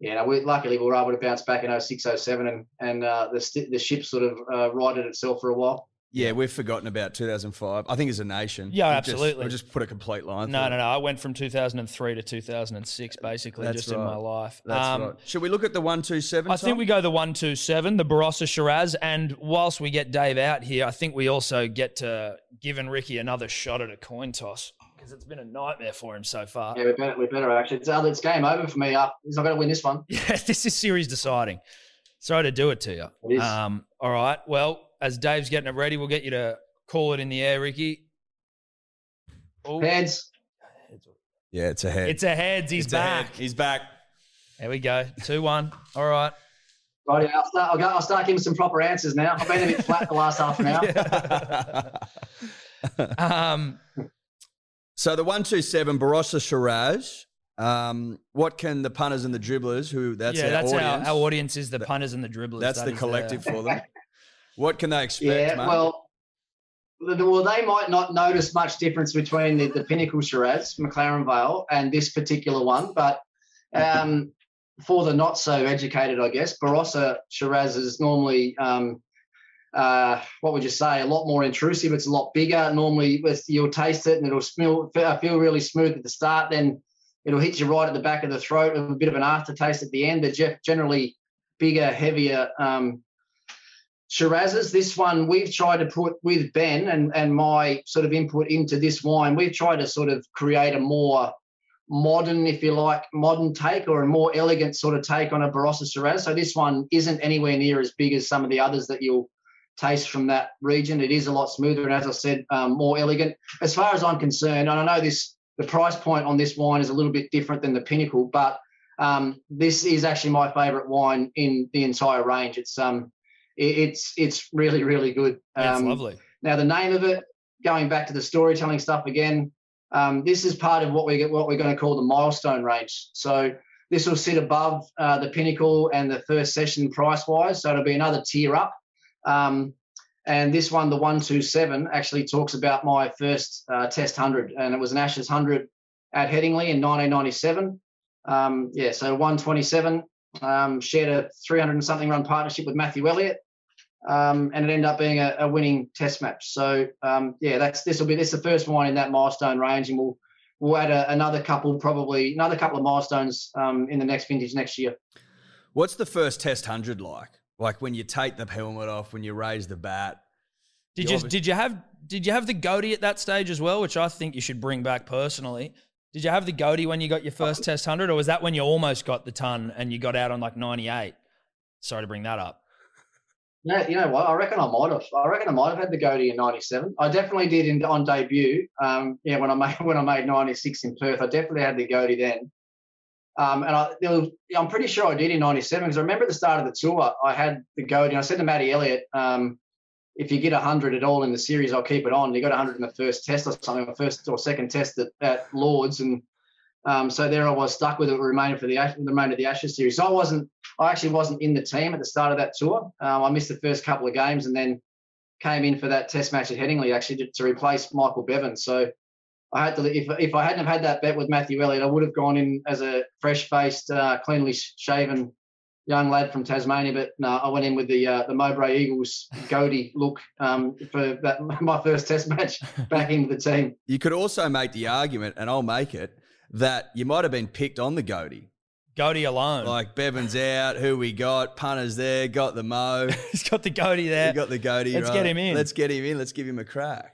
yeah, we, luckily we were able to bounce back in 06, 07, and, and uh, the, the ship sort of uh, righted itself for a while.
Yeah, we've forgotten about 2005. I think as a nation.
Yeah,
we've
absolutely.
Just, we just put a complete line.
No, no, no. I went from 2003 to 2006, basically,
That's
just in my life.
That's
Um,
right. Should we look at the one two seven?
I think we go the one two seven, the Barossa Shiraz, and whilst we get Dave out here, I think we also get to giving Ricky another shot at a coin toss because it's been a nightmare for him so far.
Yeah, we're better, we're better actually. It's, uh, it's game over for me. Up, he's not going to win this one. <laughs>
Yeah, this is series deciding. Sorry to do it to you.
It is.
Um, all right. Well, as Dave's getting it ready, we'll get you to call it in the air, Ricky. Oh,
Heads.
Yeah, it's a head.
it's a heads. He's
It's a head.
back.
He's back.
There we go. Two one. All right.
Right, I'll start. I'll, go, I'll start giving some proper answers now. I've been a bit flat the last half an hour. <laughs> <laughs>
Um,
so the one two seven Barossa Shiraz. Um, what can the punters and the dribblers, who that's
yeah,
our
that's
audience,
our, our audience is the punters and the dribblers.
that's
That
the
is
collective for them. <laughs> What can they expect,
yeah,
mate?
well, well, they might not notice much difference between the, the Pinnacle Shiraz, McLaren Vale, and this particular one, but um, for the not so educated, I guess, Barossa Shiraz is normally, um, uh, what would you say, a lot more intrusive. It's a lot bigger. Normally, you'll taste it and it'll smell, feel really smooth at the start. Then it'll hit you right at the back of the throat with a bit of an aftertaste at the end. They're generally bigger, heavier um, Shirazes. This one we've tried to put with Ben and, and my sort of input into this wine. We've tried to sort of create a more modern, if you like, modern take or a more elegant sort of take on a Barossa Shiraz. So this one isn't anywhere near as big as some of the others that you'll taste from that region. It is a lot smoother and, as I said, um, more elegant. As far as I'm concerned, and I know this, the price point on this wine is a little bit different than the Pinnacle, but um, this is actually my favourite wine in the entire range. It's um, it, it's it's really really good. Um,
lovely.
now the name of it, going back to the storytelling stuff again, um, this is part of what we get what we're going to call the milestone range. So this will sit above uh, the pinnacle and the first session price wise. So it'll be another tier up. Um, and this one, the one two seven, actually talks about my first uh, test hundred, and it was an Ashes hundred at Headingley in 1997. Um, yeah, so 127 um, shared a 300 and something run partnership with Matthew Elliott um, and it ended up being a, a winning test match. So um, yeah, that's this will be this the first one in that milestone range, and we'll we'll add a, another couple, probably another couple of milestones um, in the next vintage next year.
What's the first Test hundred like? Like when you take the helmet off, when you raise the bat.
Did
you
you did you have did you have the goatee at that stage as well, which I think you should bring back personally? Did you have the goatee when you got your first test hundred, or was that when you almost got the ton and you got out on like ninety eight? Sorry to bring that up.
Yeah, you know what? I reckon I might have. I reckon I might have had the goatee in '97. I definitely did in, on debut. Um, yeah, when I made <laughs> when I made '96 in Perth, I definitely had the goatee then. Um, and I, was, I'm pretty sure I did in '97 because I remember at the start of the tour I had the goatee. And I said to Matty Elliott, um, if you get 100 at all in the series, I'll keep it on. And He got 100 in the first test or something, or first or second test at, at Lords, and um, so there I was stuck with it remaining for the the remainder of the Ashes series. So I wasn't, I actually wasn't in the team at the start of that tour. Um, I missed the first couple of games and then came in for that test match at Headingley actually to, to replace Michael Bevan. So I had to, if, if I hadn't have had that bet with Matthew Elliott, I would have gone in as a fresh-faced, uh, cleanly shaven young lad from Tasmania. But no, I went in with the uh, the Mowbray Eagles goatee look um, for that, <laughs> my first test match back into the team.
You could also make the argument, and I'll make it, that you might have been picked on the goatee.
Goatee alone.
Like Bevan's out, who we got, punters there, got the mo, <laughs>
He's got the goatee
we
there.
got the goatee.
Let's
right.
get him in.
Let's get him in. Let's give him a crack.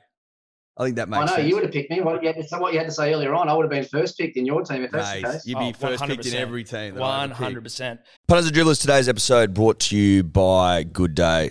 I think that makes
I know
sense.
you would have picked me. What you, had to, say- what you had to say earlier on, I would have been first picked in your team if that's
Mate,
the case.
you'd be
Oh,
first picked in every team. that I
One
ever picked.
hundred percent.
Punters and Dribblers, today's episode brought to you by Good Day.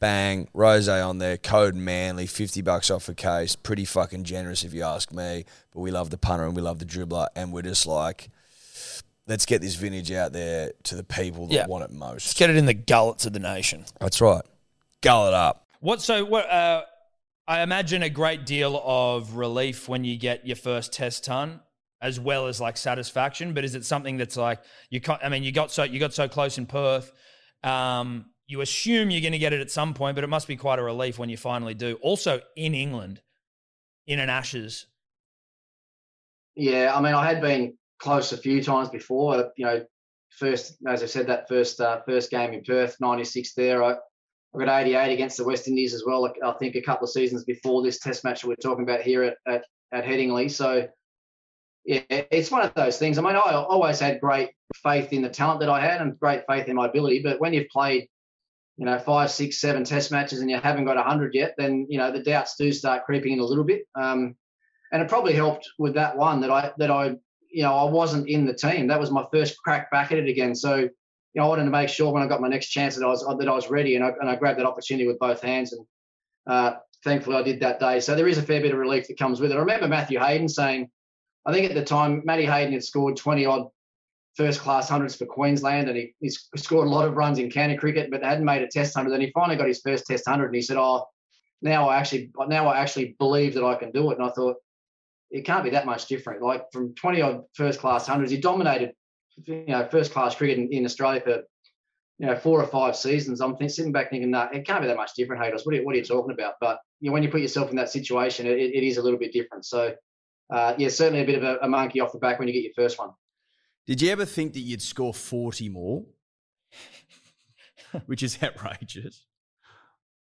bang, rose on there, code Manly, 50 bucks off a case. Pretty fucking generous if you ask me. But we love the punter and we love the dribbler. And we're just like, let's get this vintage out there to the people that
Yeah.
want it
Let's
most.
get it in the gullets of the nation.
That's right. Gullet up.
What so what? Uh, I imagine a great deal of relief when you get your first test ton, as well as like satisfaction. But is it something that's like you? ca- I mean, you got so you got so close in Perth. Um, you assume you're going to get it at some point, but it must be quite a relief when you finally do. Also in England, in an Ashes.
Yeah, I mean, I had been close a few times before. You know, first, as I said, that first uh, first game in Perth, '96. There, I, I got 88 against the West Indies as well. I think a couple of seasons before this Test match we're talking about here at at, at Headingley. So, yeah, it's one of those things. I mean, I always had great faith in the talent that I had and great faith in my ability. But when you've played, you know, five, six, seven Test matches and you haven't got 100 yet, then you know the doubts do start creeping in a little bit. Um, and it probably helped with that one that I that I you know I wasn't in the team. That was my first crack back at it again. So you know I wanted to make sure when I got my next chance that I was that I was ready, and I, and I grabbed that opportunity with both hands, and uh, thankfully I did that day. So there is a fair bit of relief that comes with it. I remember Matthew Hayden saying, I think at the time Matty Hayden had scored 20 odd first class hundreds for Queensland, and he, he scored a lot of runs in county cricket, but hadn't made a Test hundred. Then he finally got his first Test hundred, and he said, "Oh, now I actually now I actually believe that I can do it." And I thought it can't be that much different. Like from 20 odd first class hundreds, he dominated, you know, first class cricket in, in Australia for, you know, four or five seasons. I'm sitting back thinking, nah, it can't be that much different, Haydos. What are you, what are you talking about? But you know, when you put yourself in that situation, it, it is a little bit different. So, uh, yeah, certainly a bit of a, a monkey off the back when you get your first one.
Did you ever think that you'd score 40 more? Which is <laughs> outrageous.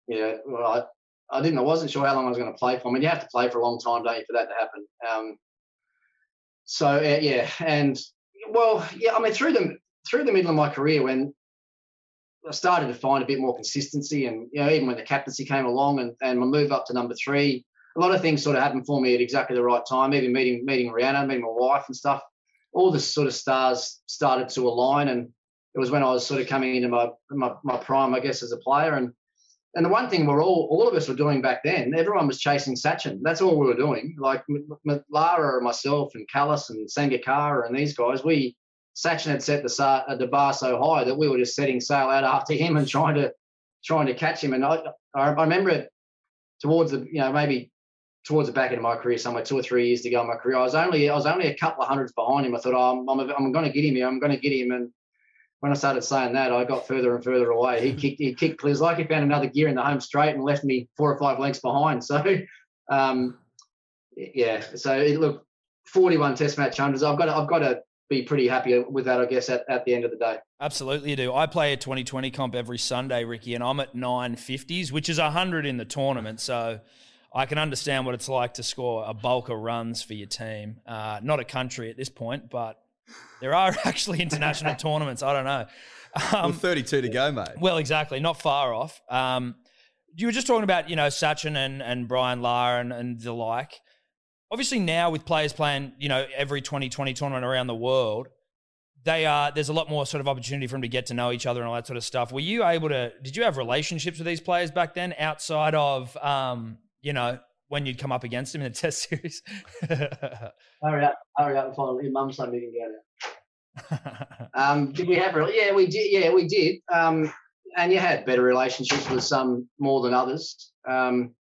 Yeah, well, I, I didn't. I wasn't sure how long I was going to play for. I mean, you have to play for a long time, don't you, for that to happen? Um, so uh, yeah, and well, yeah. I mean, through the through the middle of my career, when I started to find a bit more consistency, and you know, even when the captaincy came along, and and my move up to number three, a lot of things sort of happened for me at exactly the right time. Even meeting meeting Rianna, meeting my wife and stuff. All the sort of stars started to align, and it was when I was sort of coming into my my, my prime, I guess, as a player. And and the one thing we're all all of us were doing back then, everyone was chasing Sachin. That's all we were doing. Like Lara and myself and Kallis and Sangakkara and these guys, we Sachin had set the, uh, the bar so high that we were just setting sail out after him and trying to trying to catch him. And I, I remember it towards the you know maybe towards the back end of my career, somewhere two or three years to go in my career. I was only I was only a couple of hundreds behind him. I thought, oh, I'm, I'm, I'm going to get him here. I'm going to get him. And when I started saying that, I got further and further away. He kicked he kicked. Was like he found another gear in the home straight and left me four or five lengths behind. <laughs> So, um, yeah. So it, look, 41 Test match hundreds. I've got to, I've got to be pretty happy with that, I guess, at, at the end of the day.
Absolutely, you do. I play a 2020 comp every Sunday, Ricky, and I'm at 950s, which is 100 in the tournament. So I can understand what it's like to score a bulk of runs for your team. Uh, not a country at this point, but there are <laughs> actually international <laughs> tournaments. I don't know.
Um, well, 32 to go, mate.
Well, exactly. Not far off. Um, you were just talking about, you know, Sachin and, and Brian Lara and, and the like obviously now with players playing, you know, every 2020 tournament around the world, they are there's a lot more sort of opportunity for them to get to know each other and all that sort of stuff. Were you able to? Did you have relationships with these players back then outside of, um, you know, when you'd come up against him in a <laughs> test series? <laughs>
hurry up, hurry up and find your mum's son meeting <laughs> down um, did we have? Yeah, we did. Yeah, we did. Um, and you had better relationships with some more than others. Um,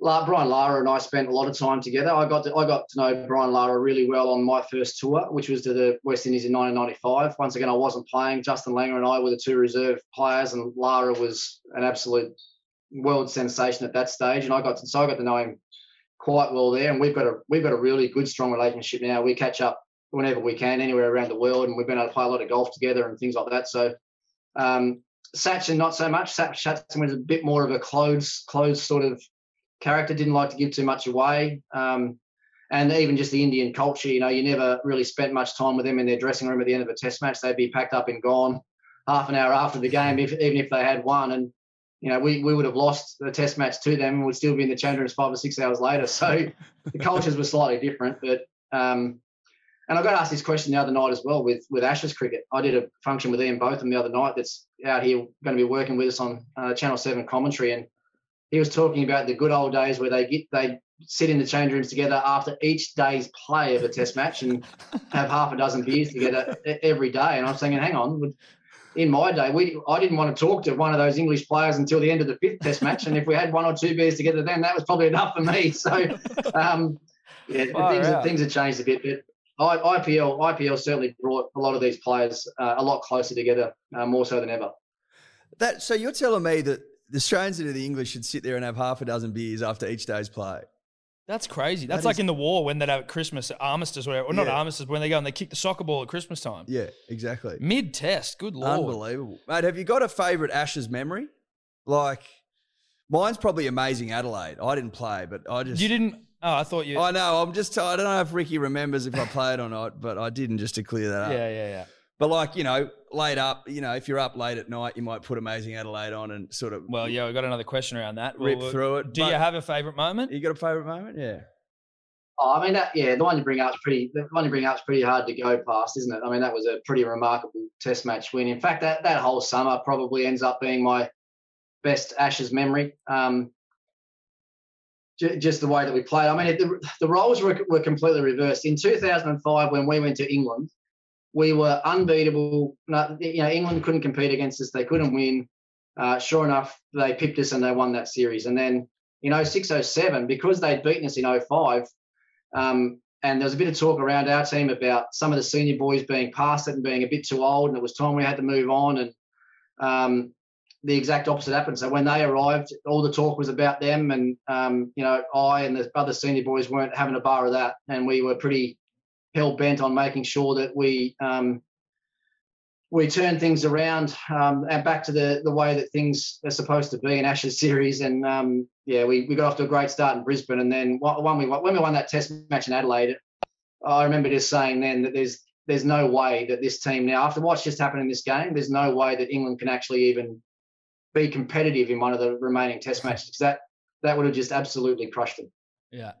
Brian Lara and I spent a lot of time together. I got to, I got to know Brian Lara really well on my first tour, which was to the West Indies in 1995. Once again, I wasn't playing. Justin Langer and I were the two reserve players, and Lara was an absolute world sensation at that stage. And I got to, so I got to know him quite well there. And we've got a we've got a really good, strong relationship now. We catch up whenever we can, anywhere around the world, and we've been able to play a lot of golf together and things like that. So. Um, Sachin, not so much. Sachin was a bit more of a closed, closed sort of character, didn't like to give too much away. Um, and even just the Indian culture, you know, you never really spent much time with them in their dressing room at the end of a test match. They'd be packed up and gone half an hour after the game, if, even if they had won. And, you know, we, we would have lost the test match to them and would still be in the change rooms five or six hours later. So <laughs> the cultures were slightly different. But, um, and I got asked this question the other night as well with, with Ashes cricket. I did a function with Ian Botham the other night that's out here going to be working with us on uh, Channel 7 commentary. And he was talking about the good old days where they get they sit in the change rooms together after each day's play of a test match and have half a dozen beers together every day. And I'm thinking, hang on, in my day, we I didn't want to talk to one of those English players until the end of the fifth test match. And if we had one or two beers together then, that was probably enough for me. <laughs> So um, yeah, things, have, things have changed a bit, but IPL IPL certainly brought a lot of these players uh, a lot closer together, uh, more so than ever.
That so you're telling me that the Australians and the English should sit there and have half a dozen beers after each day's play.
That's crazy. That's that like is, in the war when they'd have Christmas, armistice, or, or yeah. not armistice, when they go and they kick the soccer ball at Christmas time.
Yeah, exactly.
Mid test, good lord.
Unbelievable. Mate, have you got a favourite Ashes memory? Like, mine's probably amazing Adelaide. I didn't play, but I just.
You didn't. Oh, I thought you.
I know. I'm just. I don't know if Ricky remembers if I played or not, but I didn't just to clear that up.
Yeah, yeah, yeah.
But like you know, late up, you know, if you're up late at night, you might put Amazing Adelaide on and sort of.
Well, yeah, we got another question around that.
Rip well, through it.
Do you have a favourite moment?
You got a favourite moment? Yeah.
Oh, I mean that. Yeah, the one you bring up is pretty. The one you bring up is pretty hard to go past, isn't it? I mean, that was a pretty remarkable Test match win. In fact, that that whole summer probably ends up being my best Ashes memory. Um, just the way that we played. I mean, the, the roles were, were completely reversed. In 2005, when we went to England, we were unbeatable. You know, England couldn't compete against us. They couldn't win. Uh, sure enough, they pipped us and they won that series. And then in 06, 07, because they'd beaten us in 05, um, and there was a bit of talk around our team about some of the senior boys being past it and being a bit too old, and it was time we had to move on. And um, the exact opposite happened. So when they arrived, all the talk was about them, and um, you know, I and the other senior boys weren't having a bar of that, and we were pretty hell bent on making sure that we um, we turn things around um, and back to the the way that things are supposed to be in Ashes series. And um, yeah, we, we got off to a great start in Brisbane, and then when we when we won that Test match in Adelaide, I remember just saying then that there's there's no way that this team now, after what's just happened in this game, there's no way that England can actually even be competitive in one of the remaining Test matches. That that would have just absolutely crushed them.
Yeah.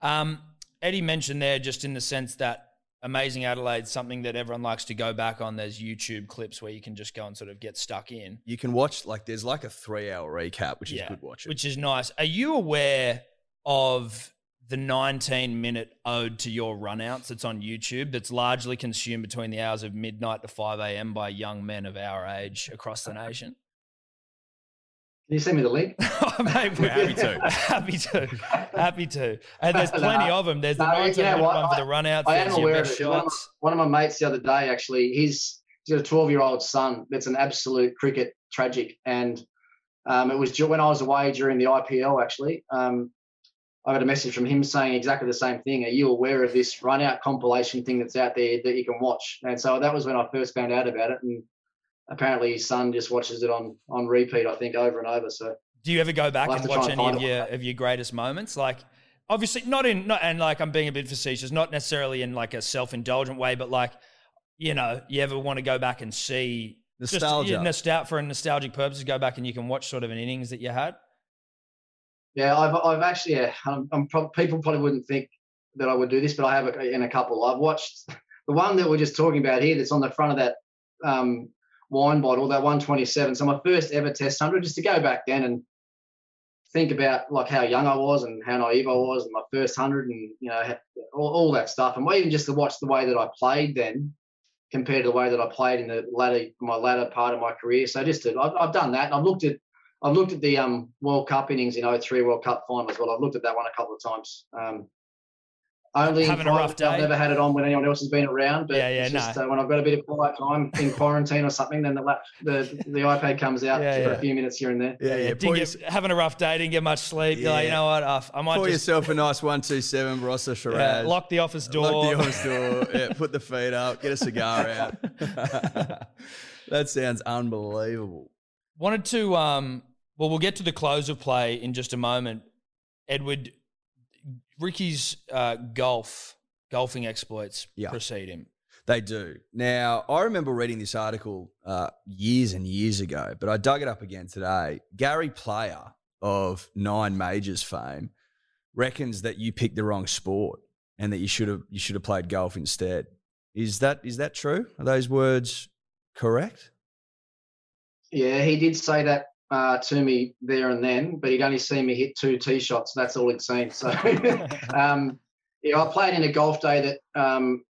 Um, Eddie mentioned there just in the sense that Amazing Adelaide, something that everyone likes to go back on. There's YouTube clips where you can just go and sort of get stuck in.
You can watch like there's like a three hour recap, which is good watching.
Which is nice. Are you aware of the 19 minute ode to your runouts that's on YouTube that's largely consumed between the hours of midnight to 5 a.m. by young men of our age across the nation?
Can you send me the link? <laughs>
oh, mate, we're happy to. <laughs> happy to. Happy to. And there's <laughs> plenty of them. There's the no, 19 minute one for the runouts. I am aware of it. One of,
one of, my mates the other day, actually, he's, he's got a 12 year old son that's an absolute cricket tragic. And um, it was when I was away during the IPL, actually. Um, I got a message from him saying exactly the same thing. Are you aware of this run out compilation thing that's out there that you can watch? And so that was when I first found out about it. And apparently his son just watches it on on repeat. I think over and over. So
do you ever go back and watch any of your of your greatest moments? Like obviously not in not and like I'm being a bit facetious, not necessarily in like a self indulgent way, but like you know, you ever want to go back and see
nostalgia,
just, nostalgia for a nostalgic purposes, go back and you can watch sort of an innings that you had.
Yeah, I've I've actually yeah, I'm, I'm pro- people probably wouldn't think that I would do this, but I have a, in a couple. I've watched <laughs> the one that we're just talking about here. That's on the front of that um, wine bottle, that 127. So my first ever test hundred, just to go back then and think about like how young I was and how naive I was, and my first hundred, and you know all, all, that stuff, and even just to watch the way that I played then compared to the way that I played in the latter my latter part of my career. So just to, I've, I've done that, I've looked at I've looked at the um, World Cup innings in 03 World Cup final as well. I've looked at that one a couple of times. Um, only
having a rough day.
I've never had it on when anyone else has been around. But yeah, yeah, no. Just, uh, when I've got a bit of quiet time in quarantine or something, then the the, the iPad comes out yeah, for a few minutes here and there.
Yeah, yeah.
Didn't get, having a rough day, didn't get much sleep. Yeah. You're like, you know what? Uh, I might
pour
just,
yourself a nice one two seven Barossa Shiraz. Yeah,
lock the office door.
Lock the office door. <laughs> yeah, put the feet up. Get a cigar out. <laughs> that sounds unbelievable.
Wanted to um. Well, we'll get to the close of play in just a moment. Edward, Ricky's uh, golf golfing exploits yeah. precede him.
They do. Now, I remember reading this article uh, years and years ago, but I dug it up again today. Gary Player of Nine Majors fame reckons that you picked the wrong sport and that you should have you should have played golf instead. Is that is that true? Are those words correct?
Yeah, he did say that uh, to me there and then, but he'd only seen me hit two tee shots. That's all he'd seen. So <laughs> um, yeah, I played in a golf day that um,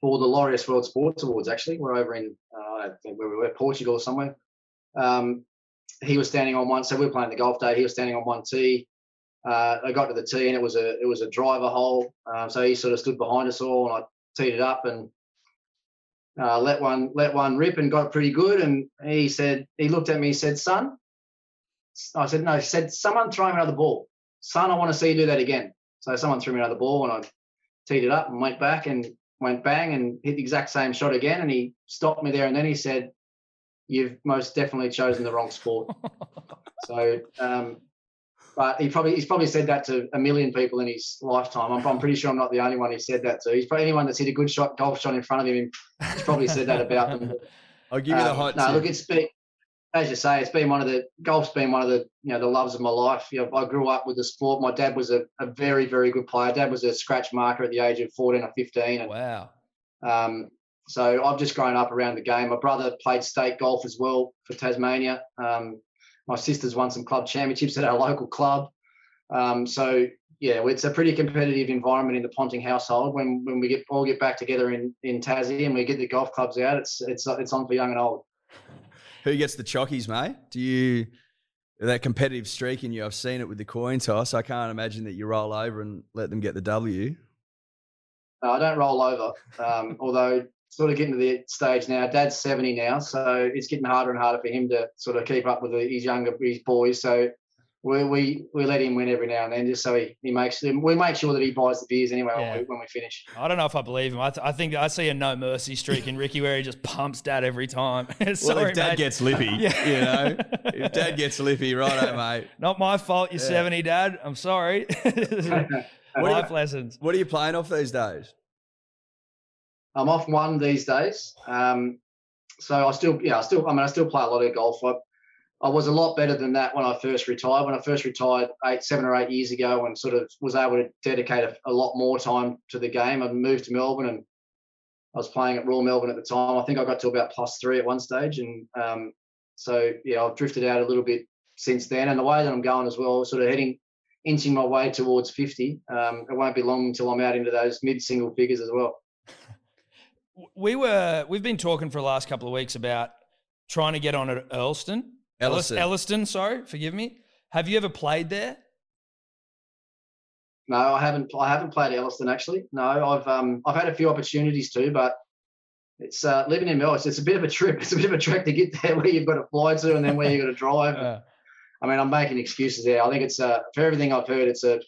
for the Laureus World Sports Awards. Actually, we're over in uh, I think where we were, Portugal or somewhere. Um, he was standing on one, so we were playing the golf day. He was standing on one tee. Uh, I got to the tee and it was a it was a driver hole. Um, so he sort of stood behind us all, and I teed it up and uh, let one let one rip and got pretty good. And he said he looked at me, he said, "Son," I said, "No." He said, "Someone throw me another ball, son. I want to see you do that again." So someone threw me another ball and I teed it up and went back and went bang and hit the exact same shot again. And he stopped me there and then he said, You've most definitely chosen the wrong sport. <laughs> so, um, but he probably he's probably said that to a million people in his lifetime. I'm, I'm pretty sure I'm not the only one he said that to. He's probably anyone that's hit a good shot, golf shot in front of him. He's probably said that about them. <laughs>
I'll give you um, the hot.
No, look, it's been as you say, it's been one of the golf's been one of the you know the loves of my life. You know, I grew up with the sport. My dad was a, a very very good player. Dad was a scratch marker at the age of 14 or 15. And,
wow.
Um, so I've just grown up around the game. My brother played state golf as well for Tasmania. Um, my sister's won some club championships at our local club. Um, so yeah, it's a pretty competitive environment in the Ponting household. When when we get all get back together in in Tassie and we get the golf clubs out, it's it's it's on for young and old.
Who gets the chockies, mate? Do you that competitive streak in you? I've seen it with the coin toss. I can't imagine that you roll over and let them get the W.
No, I don't roll over. Um, <laughs> although sort of getting to the stage now. Dad's 70 now, so it's getting harder and harder for him to sort of keep up with his younger his boys. So we, we we let him win every now and then just so he, he makes we make sure that he buys the beers anyway yeah. when, we, when, we, finish.
I don't know if I believe him. I, th- I think I see a no mercy streak in Ricky where he just pumps dad every time.
Sorry, <laughs> well, if dad mate. gets lippy, <laughs> yeah. you know, if dad gets lippy, right, <laughs> mate.
Not my fault. You're yeah. 70, dad. I'm sorry. Life
you,
lessons.
What are you playing off these days?
I'm off one these days. Um, so I still, yeah, I still, I mean, I still play a lot of golf. I, I was a lot better than that when I first retired. When I first retired eight, seven or eight years ago, and sort of was able to dedicate a, a lot more time to the game. I moved to Melbourne, and I was playing at Royal Melbourne at the time. I think I got to about plus three at one stage, and um, so yeah, I've drifted out a little bit since then. And the way that I'm going as well, sort of heading, inching my way towards 50. Um, it won't be long until I'm out into those mid single figures as well.
We were we've been talking for the last couple of weeks about trying to get on at Earlston
Ellerston.
Ellerston, sorry, forgive me. Have you ever played there?
No, I haven't. I haven't played Ellerston actually. No, I've um, I've had a few opportunities too, but it's uh, living in Melbourne. It's a bit of a trip. <laughs> It's a bit of a trek to get there, <laughs> where you've got to fly to, and then where you've got to drive. <laughs>
Uh,
I mean, I'm making excuses there. I think it's uh, for everything I've heard. It's a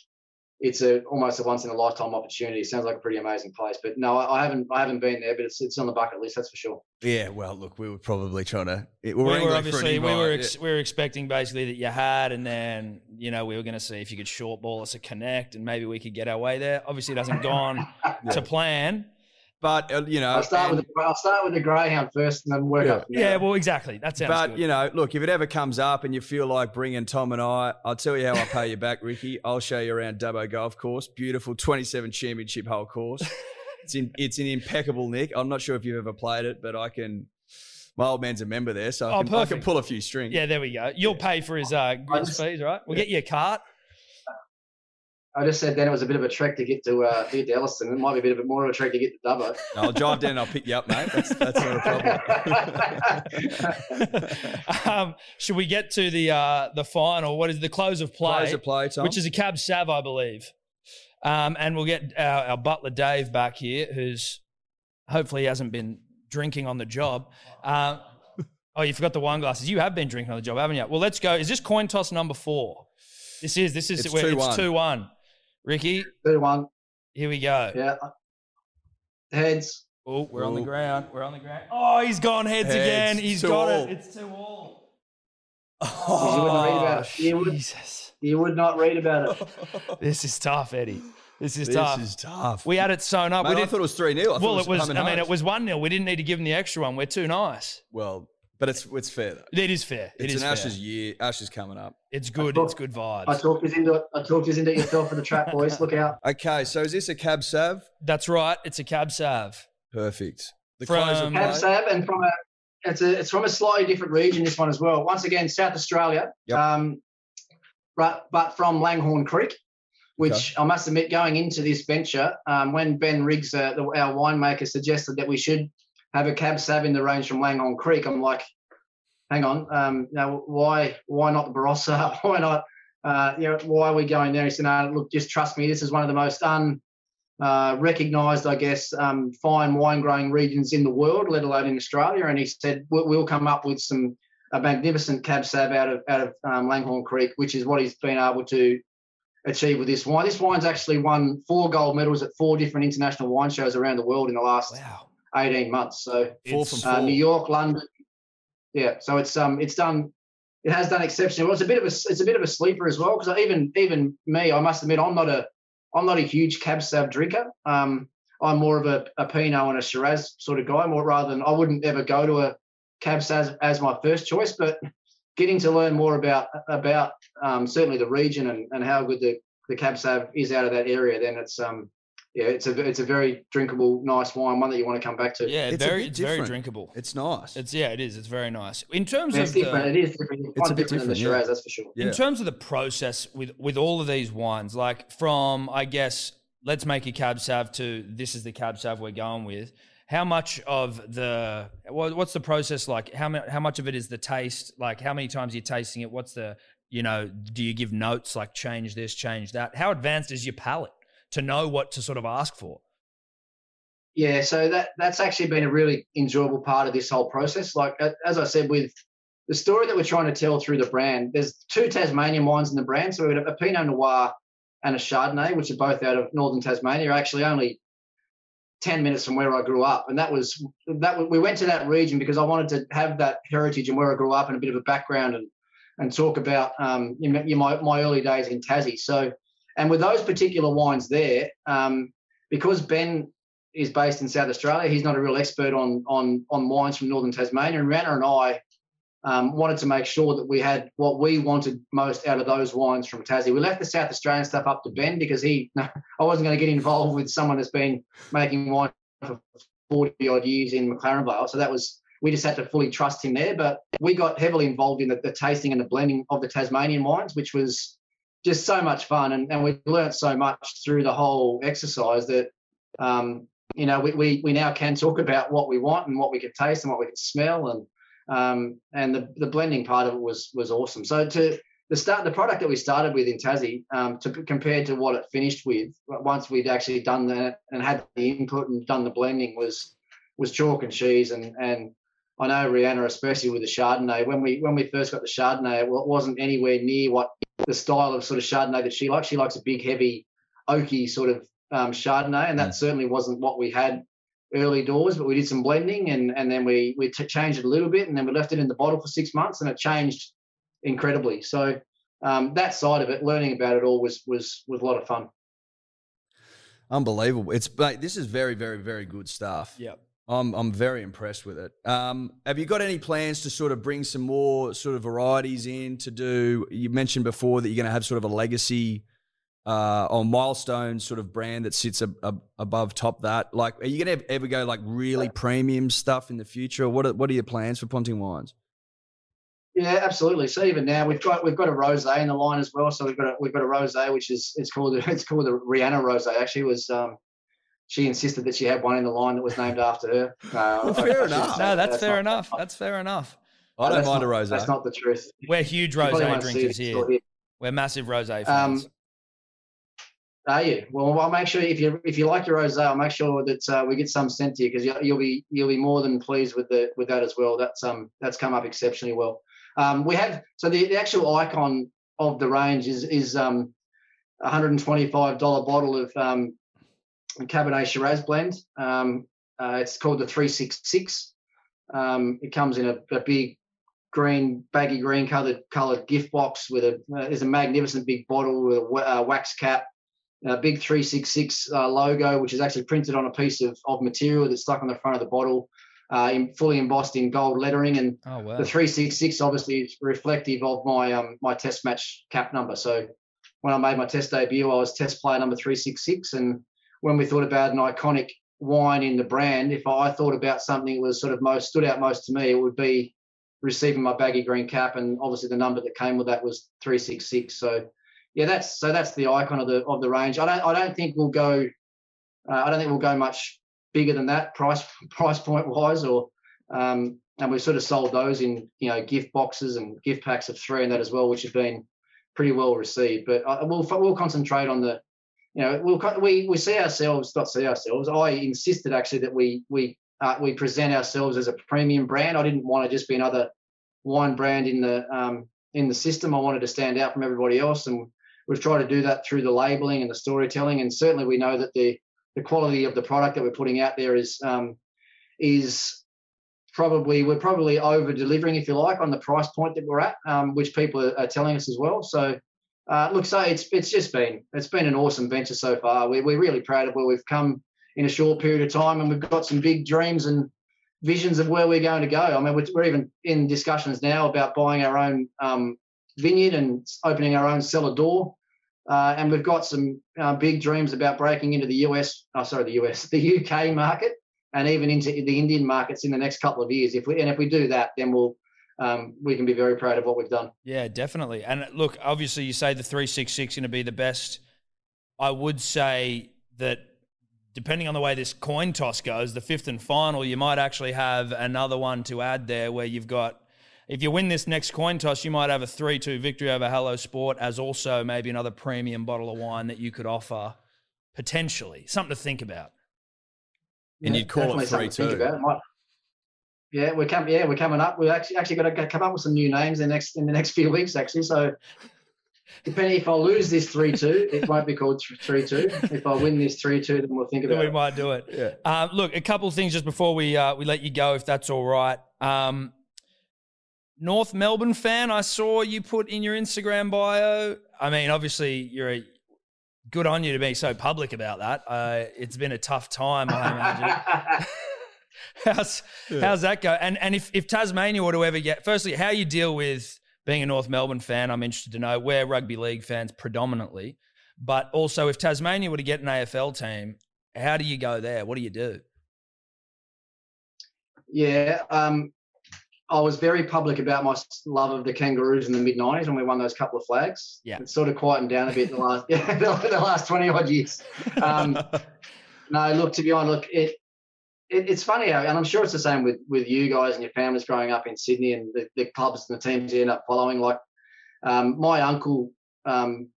it's a almost a once in a lifetime opportunity. Sounds like a pretty amazing place. But no, I, I haven't I haven't been there, but it's it's on the bucket list. That's for sure.
Yeah, well, look, we were probably trying to. We
we
were,
were
angling for an
obviously we
invite,
were
yeah.
we were expecting basically that you had, and then you know we were going to see if you could short ball us a connect, and maybe we could get our way there. Obviously, it hasn't gone <laughs> to plan.
But uh, you know,
I'll start
and-
with the, I'll start with the greyhound first, and then work
Yeah.
up. from.
Yeah, well, exactly. That sounds
But
good.
you know, look, if it ever comes up and you feel like bringing Tom and I, I'll tell you how I pay you back, Ricky. I'll show you around Dubbo Golf Course, beautiful 27 championship hole course. It's in, it's in impeccable nick. I'm not sure if you've ever played it, but I can. My old man's a member there, so I
Oh,
can, I can pull a few strings.
yeah, there we go. You'll pay for his uh, greens fees, right? We'll get you a cart.
I just said then it was a bit of a trek to get to uh, to get to Ellerston. It might be a bit of a more of a trek to get to Dubbo.
I'll drive down and I'll pick you up, mate. That's, that's not a problem. <laughs>
um, should we get to the uh, the final? What is the close of play?
Close of play, Tom.
which is a cab sav, I believe. Um, and we'll get our, our butler Dave back here, who's hopefully hasn't been drinking on the job. Um, oh, you forgot the wine glasses. You have been drinking on the job, haven't you? Well, let's go. Is this coin toss number four? This is. This is.
It's
where-
2-1.
It's two one. Ricky,
Two one.
here we go.
Yeah. Heads.
Oh, we're on the ground. We're on the ground. Oh, he's gone heads,
Heads.
again. He's
Two
got
all.
it. It's two all.
You wouldn't read about it. You would-
Jesus.
You would not read about it. <laughs>
This is tough, Eddie. This is
this
tough.
This is tough.
we had it sewn up.
Mate,
we
I
didn't,
thought it was 3 0.
well, it was. I mean, it was one 0 We didn't need to give them the extra one. We're too nice.
Well, but it's it's fair, though.
It is fair. It
It's
is
an
fair.
Ashes year. Ashes coming up.
It's good.
thought-
It's good vibes.
I talked this into it. I talked this into yourself for the trap, boys. Look out. <laughs>
Okay, so is this a cab sav?
That's right. It's a cab sav.
Perfect. The
From-
close
Cab
play.
Sab, and from a it's a it's from a slightly different region. This one as well. Once again, South Australia.
Yep.
Um, but but from Langhorne Creek, which I must admit, going into this venture, um, when Ben Riggs, uh, the, our winemaker, suggested that we should have a cab sav in the range from Langhorne Creek, I'm like, hang on, um, now why why not the Barossa? <laughs> Why not? Uh, you know, why are we going there? He said, no, look, just trust me. This is one of the most un uh, recognised, I guess, um, fine wine growing regions in the world, let alone in Australia. And he said we'll, we'll come up with some a magnificent cab sav out of out of um, Langhorne Creek, which is what he's been able to achieve with this wine. This wine's actually won four gold medals at four different international wine shows around the world in the last
Wow.
18 months. So
Four
It's-
from
uh. New York, London. Yeah, so it's um it's done it has done exceptionally well. It's a bit of a it's a bit of a sleeper as well because even even me, I must admit, I'm not a I'm not a huge cab sav drinker. Um, I'm more of a, a Pinot and a Shiraz sort of guy, more rather than I wouldn't ever go to a cab sav as my first choice. But getting to learn more about about um, certainly the region and, and how good the the cab sav is out of that area, then it's um yeah it's a it's a very drinkable, nice wine, one that you want to come back to.
Yeah,
It's
very.
bit
It's very drinkable.
It's nice.
It's yeah, it is. It's very nice. In terms
Yeah,
of
it's
the,
different. It is different. It's,
It's
quite
a bit
different than the
different, yeah.
Shiraz, that's for sure.
yeah.
In terms of the process with with all of these wines, like from I guess let's make a cab sav to this is the cab sav we're going with. How much of the what's the process like? How much how much of it is the taste? Like how many times you're tasting it? What's the you know? Do you give notes like change this, change that? How advanced is your palate to know what to sort of ask for?
Yeah, so that that's actually been a really enjoyable part of this whole process. Like as I said, with the story that we're trying to tell through the brand, there's two Tasmanian wines in the brand. So we've a Pinot Noir and a Chardonnay, which are both out of northern Tasmania. Actually, only ten minutes from where I grew up, and that was that. We went to that region because I wanted to have that heritage and where I grew up and a bit of a background and and talk about um, my my early days in Tassie. So, and with those particular wines there, um, because Ben is based in South Australia. He's not a real expert on on on wines from northern Tasmania. And Rianna and I um, wanted to make sure that we had what we wanted most out of those wines from Tassie. We left the South Australian stuff up to Ben because he, <laughs> I wasn't going to get involved with someone that's been making wine for 40 odd years in McLaren Vale. So that was, we just had to fully trust him there. But we got heavily involved in the, the tasting and the blending of the Tasmanian wines, which was just so much fun. And, and we learned so much through the whole exercise that, um, you know, we, we, we now can talk about what we want and what we can taste and what we can smell. And, um, and the, the blending part of it was was awesome. So to the start, the product that we started with in Tassie, um, to compared to what it finished with, once we'd actually done that and had the input and done the blending, was was chalk and cheese. And and I know Rianna, especially with the Chardonnay, when we when we first got the Chardonnay, it wasn't anywhere near what the style of sort of Chardonnay that she likes. She likes a big, heavy, oaky sort of um, Chardonnay, and that mm. certainly wasn't what we had early doors, but we did some blending and, and then we, we t- changed it a little bit and then we left it in the bottle for six months and it changed incredibly. So um, that side of it, learning about it all was, was, was a lot of fun.
Unbelievable. It's like, this is very, very, very good stuff.
Yep.
I'm, I'm very impressed with it. Um, have you got any plans to sort of bring some more sort of varieties in to do? You mentioned before that you're going to have sort of a legacy uh, or milestone sort of brand that sits ab- ab- above top that? Like, are you going to ever go like really premium stuff in the future? what are, what are your plans for Ponting Wines?
Yeah, absolutely. So even now we've got we've got a rosé in the line as well. So we've got a, we've got a rosé which is it's called <laughs> it's called the Rianna rosé. Actually, was um, she insisted that she had one in the line that was named after her. <laughs>
Uh, well, fair
I,
enough.
No, that's, that's fair not, enough. That's fair enough.
I don't mind not, a rosé.
That's not the truth.
We're huge rosé drinkers here. here. We're massive rosé fans. Um,
are you? Well, I'll make sure if you if you like your rosé, I'll make sure that uh, we get some sent to you because you'll, you'll, be you'll be more than pleased with the with that as well. That's um that's come up exceptionally well. Um, we have so the, the actual icon of the range is is um, $125 bottle of um, Cabernet Shiraz blend. Um, uh, it's called the 366. Um, it comes in a, a, big green, baggy green colored colored gift box with a uh, there's a magnificent big bottle with a uh, wax cap a big 366 uh, logo, which is actually printed on a piece of, of material that's stuck on the front of the bottle, uh, in, fully embossed in gold lettering. And oh, wow. the 366 obviously is reflective of my um, my test match cap number. So when I made my test debut, I was test player number 366. And when we thought about an iconic wine in the brand, if I thought about something that was sort of most stood out most to me, it would be receiving my baggy green cap. And obviously the number that came with that was 366. So yeah, that's so that's the icon of the of the range. I don't I don't think we'll go. Uh, I don't think we'll go much bigger than that price <laughs> price point wise, or um, and we've sort of sold those in you know gift boxes and gift packs of three and that as well, which have been pretty well received. But uh, we'll we'll concentrate on the you know we'll we we see ourselves not see ourselves. I insisted actually that we we uh, we present ourselves as a premium brand. I didn't want to just be another wine brand in the um, in the system. I wanted to stand out from everybody else and we've tried to do that through the labeling and the storytelling. And certainly we know that the the quality of the product that we're putting out there is um, is probably we're probably over delivering, if you like, on the price point that we're at, um, which people are, are, telling us as well. So. Uh, look, so it's it's just been it's been an awesome venture so far. We're, we're really proud of where we've come in a short period of time, and we've got some big dreams and visions of where we're going to go. I mean, we're, we're even in discussions now about buying our own um, vineyard and opening our own cellar door. Uh, and we've got some uh, big dreams about breaking into the US, oh, sorry, the US, <laughs> the UK market, and even into the Indian markets in the next couple of years. If we and if we do that, then we'll um, we can be very proud of what we've done.
Yeah, definitely. And look, obviously, you say the three six six is going to be the best. I would say that depending on the way this coin toss goes, the fifth and final, you might actually have another one to add there where you've got if you win this next coin toss, you might have a 3 2 victory over Hello Sport, as also maybe another premium bottle of wine that you could offer potentially. Something to think about.
And you'd call it 3 2.
Yeah, we're coming. Yeah, we're coming up. We're actually actually got to come up with some new names in the next in the next few weeks. Actually, so depending if I lose this three two, it won't be called three two. If I win this three two, then we'll think about.
Then we
it.
might do it. Yeah. Um, look, a couple of things just before we uh, we let you go, if that's all right. Um, North Melbourne fan, I saw you put in your Instagram bio. I mean, obviously, you're a good on you to be so public about that. Uh, it's been a tough time, I imagine. <laughs> how's how's that go? And and if if Tasmania were to ever get, firstly, how you deal with being a North Melbourne fan, I'm interested to know. We're rugby league fans predominantly, but also if Tasmania were to get an AFL team, how do you go there? What do you do?
Yeah, um, I was very public about my love of the Kangaroos in the mid '90s when we won those couple of flags.
Yeah,
it's sort of quietened down a bit the last <laughs> yeah, <laughs> the, last 20 odd years. Um, <laughs> no, look, to be honest, look, it, it, it's funny, and I'm sure it's the same with with you guys and your families growing up in Sydney and the, the clubs and the teams you end up following. Like um, my uncle um,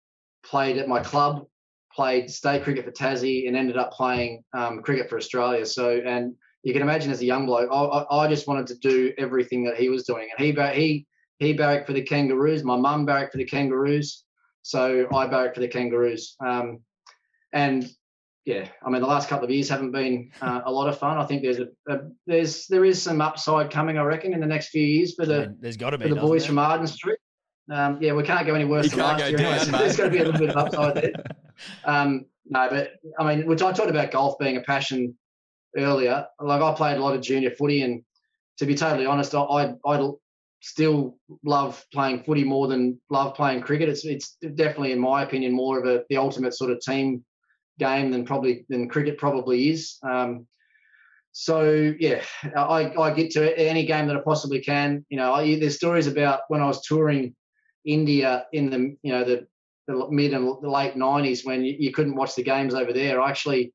played at my club, played state cricket for Tassie, and ended up playing um, cricket for Australia. So and you can imagine as a young bloke, I, I, just wanted to do everything that he was doing. And he he he barracked for the Kangaroos. My mum barracked for the Kangaroos, so I barracked for the Kangaroos. Um, and yeah, I mean the last couple of years haven't been uh, a lot of fun. I think there's a, a, there's there is some upside coming. I reckon in the next few years for the
there's got to be
for the boys there? from Arden Street. Um, yeah, we can't go any worse you than last year. Down, <laughs> so there's got to be a little bit of upside there. <laughs> Um, no, but I mean, which I talked about golf being a passion earlier. Like I played a lot of junior footy, and to be totally honest, I I still love playing footy more than love playing cricket. It's it's definitely, in my opinion, more of a the ultimate sort of team game than probably than cricket probably is. Um, so yeah, I, I get to any game that I possibly can. You know, I, there's stories about when I was touring India in the you know the, the mid and late 90s when you, you couldn't watch the games over there. I actually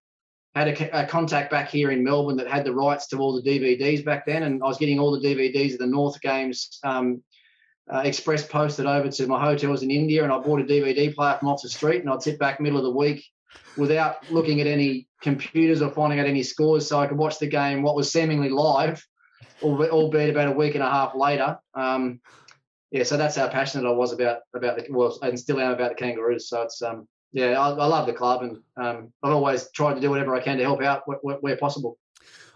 had a, a, contact back here in Melbourne that had the rights to all the DVDs back then, and I was getting all the DVDs of the North games um, uh, express posted over to my hotels in India, and I bought a DVD player from off the street, and I'd sit back middle of the week without looking at any computers or finding out any scores, so I could watch the game what was seemingly live, albeit about a week and a half later. Um, yeah, so that's how passionate I was about about the well, and still am about the Kangaroos. So it's um, yeah, I, I, love the club, and um, I've always tried to do whatever I can to help out where, where, possible.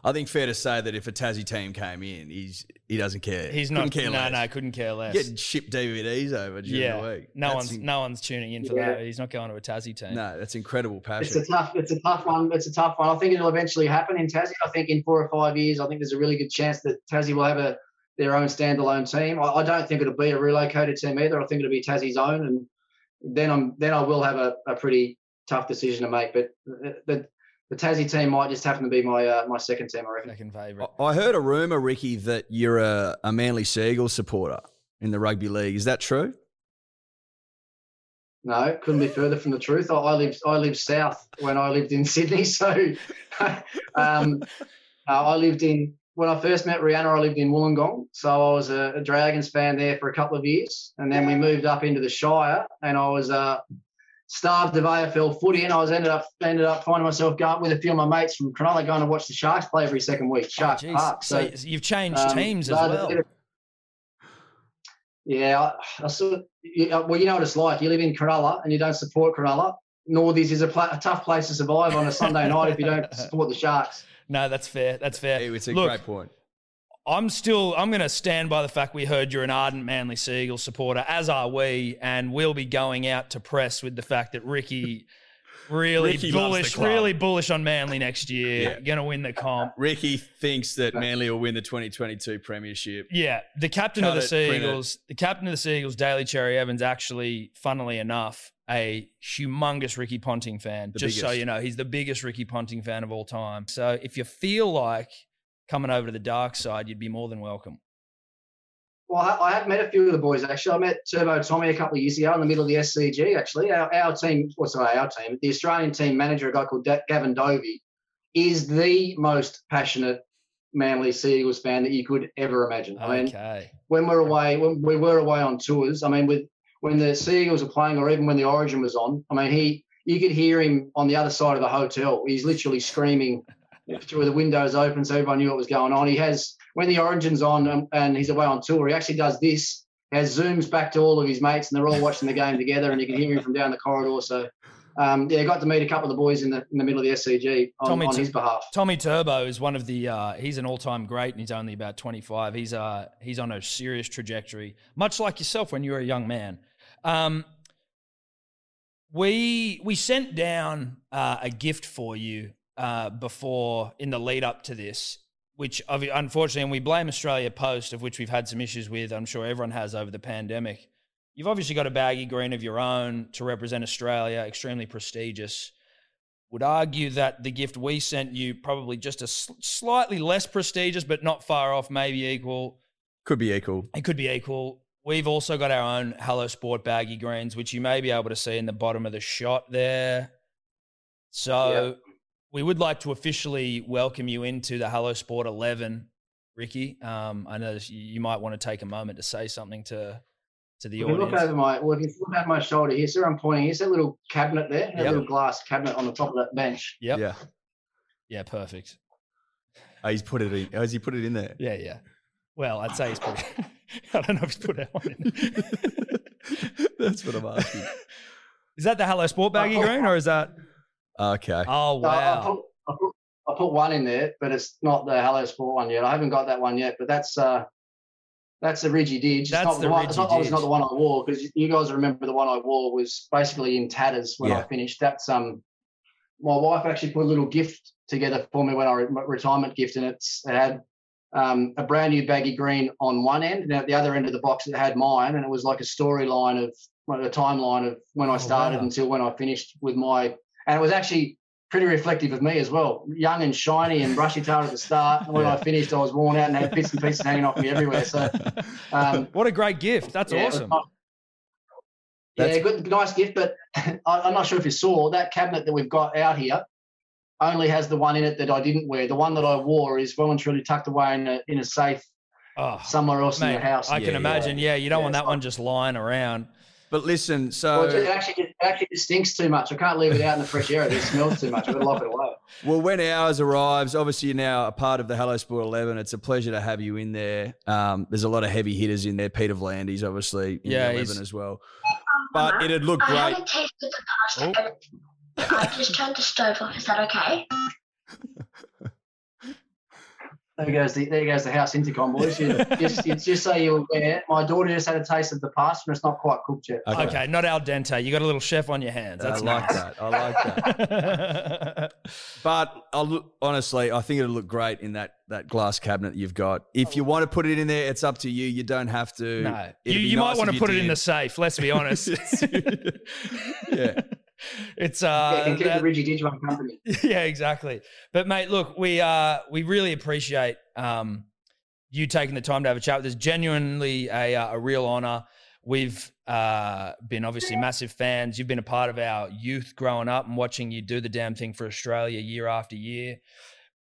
I think fair to say that if a Tassie team came in, he's he doesn't care.
He's
not.
Care no, less. no, couldn't care less.
Getting shipped DVDs over during
yeah.
the week.
No that's one's in, no one's tuning in for yeah. that. He's not going to a Tassie team.
No, that's incredible passion.
It's a tough. It's a tough one. It's a tough one. I think it'll eventually happen in Tassie. I think in four or five years, I think there's a really good chance that Tassie will have a their own standalone team. I, I don't think it'll be a relocated team either. I think it'll be Tassie's own, and then I'm then I will have a, a pretty tough decision to make. But the, the Tassie team might just happen to be my uh, my second team, I reckon.
Second favourite.
I heard a rumor, Ricky, that you're a, a Manly Seagulls supporter in the rugby league. Is that true?
No, couldn't be further from the truth. I, I lived I lived south when I lived in <laughs> Sydney, so <laughs> um, uh, I lived in when I first met Rianna, I lived in Wollongong, so I was a, a, Dragons fan there for a couple of years, and then we moved up into the Shire, and I was uh, starved of AFL footy, and I was ended up ended up finding myself going with a few of my mates from Cronulla going to watch the Sharks play every second week. Sharks oh, Park.
So, so, you've changed um, teams as well.
Yeah, I, I sort of, well, you know what it's like. You live in Cronulla and you don't support Cronulla. Northies is a, pl- a tough place to survive on a Sunday night if you don't <laughs> support the Sharks.
No, that's fair. That's fair.
It's a Look, great point.
I'm still I'm going to stand by the fact we heard you're an ardent Manly Seagull supporter, as are we, and we'll be going out to press with the fact that Ricky <laughs> really Ricky bullish, really bullish on Manly next year. Yeah. Going to win the comp.
Ricky thinks that Manly will win the 2022 Premiership.
Yeah, the captain Cut of the Seagulls, the captain of the Seagulls, Daly Cherry Evans, actually, funnily enough, a humongous Ricky Ponting fan. The just biggest. so you know, he's the biggest Ricky Ponting fan of all time. So if you feel like coming over to the dark side, you'd be more than welcome.
Well, I have met a few of the boys actually. I met Turbo Tommy a couple of years ago in the middle of the SCG. Actually, our, our team, well, sorry, our team, the Australian team manager, a guy called Gavin Dovey, is the most passionate Manly Seagulls fan that you could ever imagine. I mean, when we're away, when we were away on tours, I mean, with when the Seagulls were playing, or even when the Origin was on, I mean, he you could hear him on the other side of the hotel. He's literally screaming through the windows open, so everyone knew what was going on. He has when the Origin's on and, and he's away on tour, he actually does this. Has zooms back to all of his mates, and they're all watching the game together, and you can hear him from down the corridor. So, um, yeah, got to meet a couple of the boys in the in the middle of the SCG on, Tommy on his behalf.
Tommy Turbo is one of the. Uh, he's an all time great, and he's only about twenty five. He's uh he's on a serious trajectory, much like yourself when you were a young man. Um, we we sent down uh, a gift for you uh, before in the lead up to this which unfortunately, and we blame Australia Post, of which we've had some issues with. I'm sure everyone has over the pandemic. You've obviously got a baggy green of your own to represent Australia, extremely prestigious. Would argue that the gift we sent you probably just a sl- slightly less prestigious, but not far off, maybe equal.
Could be equal.
It could be equal. We've also got our own Hello Sport baggy greens, which you may be able to see in the bottom of the shot there. So we would like to officially welcome you into the Hello Sport 11, Ricky. Um, I know you you might want to take a moment to say something to to the
If you look
audience.
over my, well, if you look over my shoulder here, see where I'm pointing? Here's that little cabinet there, that
Yep.
little glass cabinet on the top of that bench.
Yep.
Yeah.
Yeah, perfect.
Oh, he's put it in. Oh, has he put it in there?
Yeah, yeah. Well, I'd say he's put. It, <laughs> I don't know if he's put that one in. <laughs>
That's what I'm asking. <laughs>
Is that the Hello Sport baggy
Oh, oh,
green, or is that?
Okay.
Oh
So I, I
wow!
put, I, put, I put one in there, but it's not the Hello Sport one yet. I haven't got that one yet, but that's uh, that's the Ridgy Didge. It's
That's
not
the
one, it's
Ridgy
not, obviously
Didge.
not the one I wore because you guys remember the one I wore was basically in tatters when
Yeah.
I finished. That's um, my wife actually put a little gift together for me when I re- retirement gift, and it's it had um, a brand new baggy green on one end, and at the other end of the box it had mine, and it was like a storyline of well, a timeline of when I
Oh,
started
wow.
until when I finished with my, and it was actually pretty reflective of me as well. Young and shiny and brushy tail at the start. And when I finished, I was worn out and had bits and pieces hanging off me everywhere. So, <laughs> um,
what a great gift! That's
yeah, it was
awesome.
nice. Yeah, good, nice gift, but <laughs> I, I'm not sure if you saw that cabinet that we've got out here only has the one in it that I didn't wear. The one that I wore is well and truly tucked away in a, in a safe
Oh,
somewhere else in
mate,
the house.
I
Yeah,
can
yeah.
imagine. Yeah, you don't
Yeah,
want
it's
that one just lying around.
But listen, so
it actually, it actually it stinks too much. I can't leave it out in the fresh air. It smells too much. I've got to lock it away.
well, when ours arrives, obviously you're now a part of the Hello Sport 11. It's a pleasure to have you in there. Um, there's a lot of heavy hitters in there. Peter V'landys, obviously, in
Yeah,
the 11 as well. But it'd look
I
great.
haven't tasted the pasta. and I just turned the stove off. Is that okay?
There goes the there goes the house intercom, boys. You, <laughs> just, you, just so you're aware, my daughter just had a taste of the pasta and it's not quite cooked yet.
Okay, not al dente. You got a little chef on your hands.
I
That's
like that. I like that. <laughs> But I'll look, honestly, I think it'll look great in that, that glass cabinet you've got. If you want to put it in there, it's up to you. You don't have to.
no, you,
It'd be
you might want to
you
put it in the safe. Let's be honest. <laughs>
yeah.
It's
yeah,
uh,
can keep
that-
the Ridgy Didge company. <laughs>
yeah, exactly. But mate, look, we uh we really appreciate um you taking the time to have a chat with us. Genuinely a uh, a real honor. We've uh been obviously massive fans. You've been a part of our youth growing up and watching you do the damn thing for Australia year after year.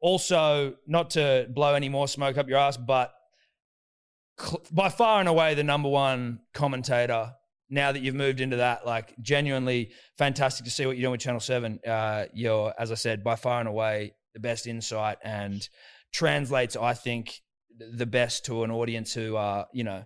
Also, not to blow any more smoke up your ass, but cl- by far and away the number one commentator now that you've moved into that like genuinely fantastic to see what you're doing with channel 7 uh, you're as i said by far and away the best insight and translates i think the best to an audience who are you know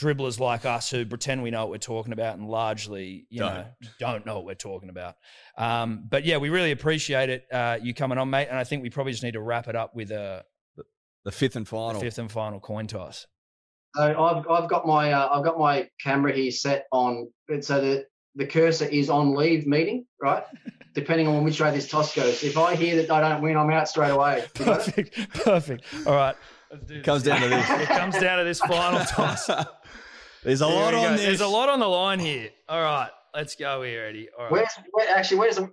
dribblers like us who pretend we know what we're talking about and largely you know don't. <laughs> know what we're talking about. Um, but yeah we really appreciate it uh, you coming on mate and i think we probably just need to wrap it up with a
The fifth and final.
fifth and final coin toss
So I've, I've got my uh, I've got my camera here set on so that the cursor is on leave meeting, right? <laughs> Depending on which way this toss goes. If I hear that I don't win, I'm out straight away. You got
perfect perfect all right let's do.
Comes down to this. <laughs>
it comes down to this final toss <laughs>
There's a
Here
lot on
go.
this.
There's a lot on the line here. All right, let's go here, Eddie. All right.
Where's where, actually where's the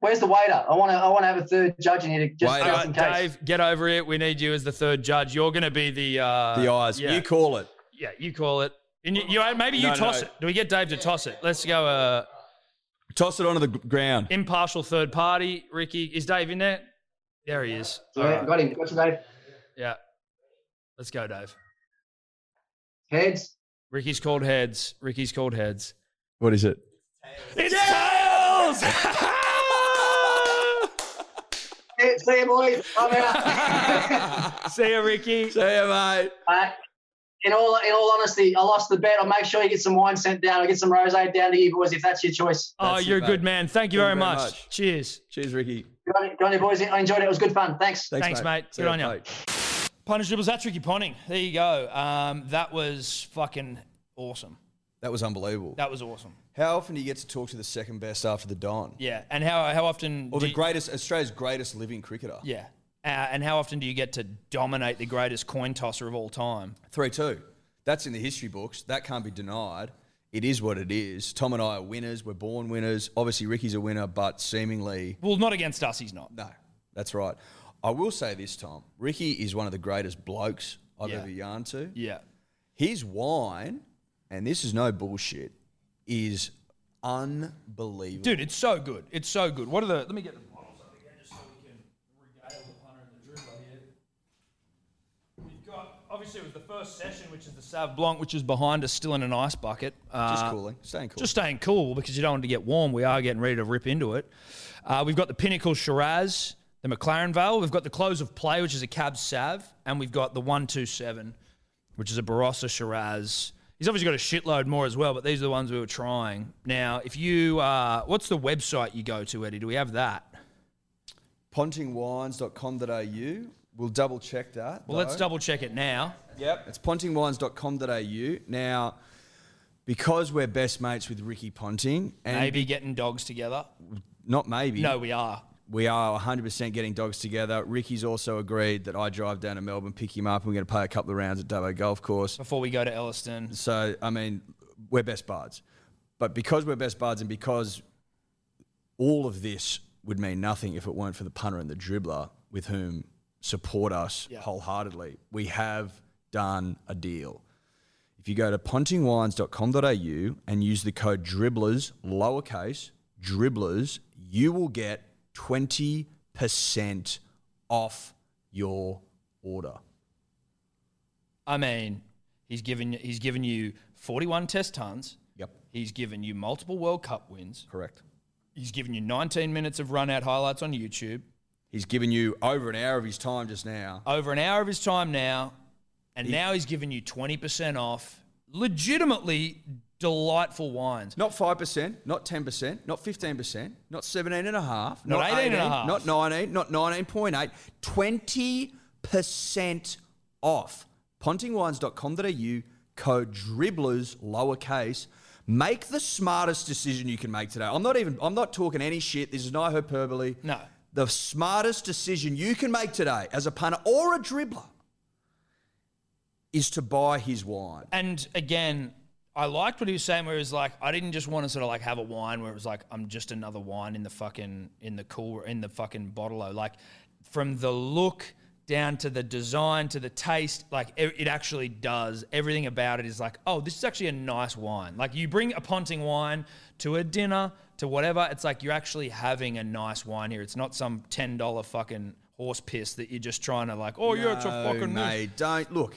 where's the waiter? I want to I want to have a third judge in here to just,
Waiter.
All
just in
right,
case.
Dave, get over it. We need you as the third judge. You're going to be the uh,
the eyes.
Yeah,
You call it.
yeah, you call it. And you, you maybe you
No,
toss
no.
it. Do we get Dave to toss it? Let's go. Uh,
Toss it onto the ground.
impartial third party. Ricky, is Dave in there? There he is. All
Yeah,
right.
got him. Got you, Dave.
Yeah. Let's go, Dave.
Heads.
Ricky's called heads. Ricky's called heads.
What is it? Tails.
It's tails. <laughs>
Yeah, see you, boys. I'm out.
See ya, Ricky.
See ya, mate.
Uh, in all in all honesty, I lost the bet. I'll make sure you get some wine sent down. I'll get some rosé down to you boys if that's your choice.
Oh,
That's
you're a good man. Thank you
Thank
very
very
much.
much.
Cheers.
Cheers, Ricky.
Good on you, good on you, boys. I enjoyed it. It was good fun. Thanks.
Thanks, mate.
See
Good on you.
mate.
Punish dribbles. That's Ricky Ponting. There you go. Um, that was fucking awesome.
That was unbelievable.
That was awesome.
How often do you get to talk to the second best after the Don?
Yeah. And how how often?
Or
do
the
you-
greatest, Australia's greatest living cricketer?
Yeah. Uh, and how often do you get to dominate the greatest coin tosser of all time?
3 2. That's in the history books. That can't be denied. It is what it is. Tom and I are winners. We're born winners. Obviously, Ricky's a winner, but seemingly,
Well, not against us, he's not.
no. That's right. I will say this, Tom. Ricky is one of the greatest blokes I've
Yeah.
ever yarned to.
Yeah.
His wine, and this is no bullshit, is unbelievable.
Dude, it's so good. It's so good. What are the. Let me get the bottles up again just so we can regale the punter and the dribbler here. We've got. Obviously, it was the first session, which is the Sav Blanc, which is behind us, still in an ice bucket. Uh,
Just cooling. Staying cool.
Just staying cool because you don't want to get warm. We are getting ready to rip into it. Uh, we've got the Pinnacle Shiraz, the McLaren Vale. We've got the Close of Play, which is a Cab Sav. And we've got the 127, which is a Barossa Shiraz. He's obviously got a shitload more as well, but these are the ones we were trying. Now, if you, uh, what's the website you go to, Eddie? Do we have that?
pontingwines.com.au. We'll double check that.
Well, let's double check it now.
Yep. It's pontingwines.com.au. Now, because we're best mates with Ricky Ponting, and
Maybe getting dogs together.
not maybe,
No, we are.
We are 100% getting dogs together. Ricky's also agreed that I drive down to Melbourne, pick him up, and we're going to play a couple of rounds at Dubbo Golf Course.
Before we go to Ellerston.
So, I mean, we're best buds. But because we're best buds and because all of this would mean nothing if it weren't for the punter and the dribbler with whom support us
Yeah.
wholeheartedly, we have done a deal. If you go to pontingwines.com.au and use the code dribblers, lowercase, dribblers, you will get 20% off your order.
I mean, he's given he's given you 41 test tons.
Yep.
He's given you multiple World Cup wins.
Correct.
He's given you 19 minutes of run out highlights on YouTube.
He's given you over an hour of his time just now.
Over an hour of his time now, and now he's given you 20% off. Legitimately delightful wines.
Not 5%, not 10%, not 15%, not 17 and a half,
Not 18 and a half.
not 19, not 19.8, 20% off. Pontingwines.com.au, code dribblers, lowercase. Make the smartest decision you can make today. I'm not even, I'm not talking any shit. This is no hyperbole.
No.
The smartest decision you can make today as a punter or a dribbler is to buy his wine.
And again, I liked what he was saying where he was like, I didn't just want to sort of like have a wine where it was like, I'm just another wine in the fucking in the cool in the fucking bottle. Like from the look down to the design to the taste, like it, it actually does. Everything about it is like, oh, this is actually a nice wine. Like you bring a Ponting wine to a dinner, to whatever, it's like you're actually having a nice wine here. It's not some ten dollar fucking horse piss that you're just trying to like, oh yeah, it's a fucking
mate. Don't look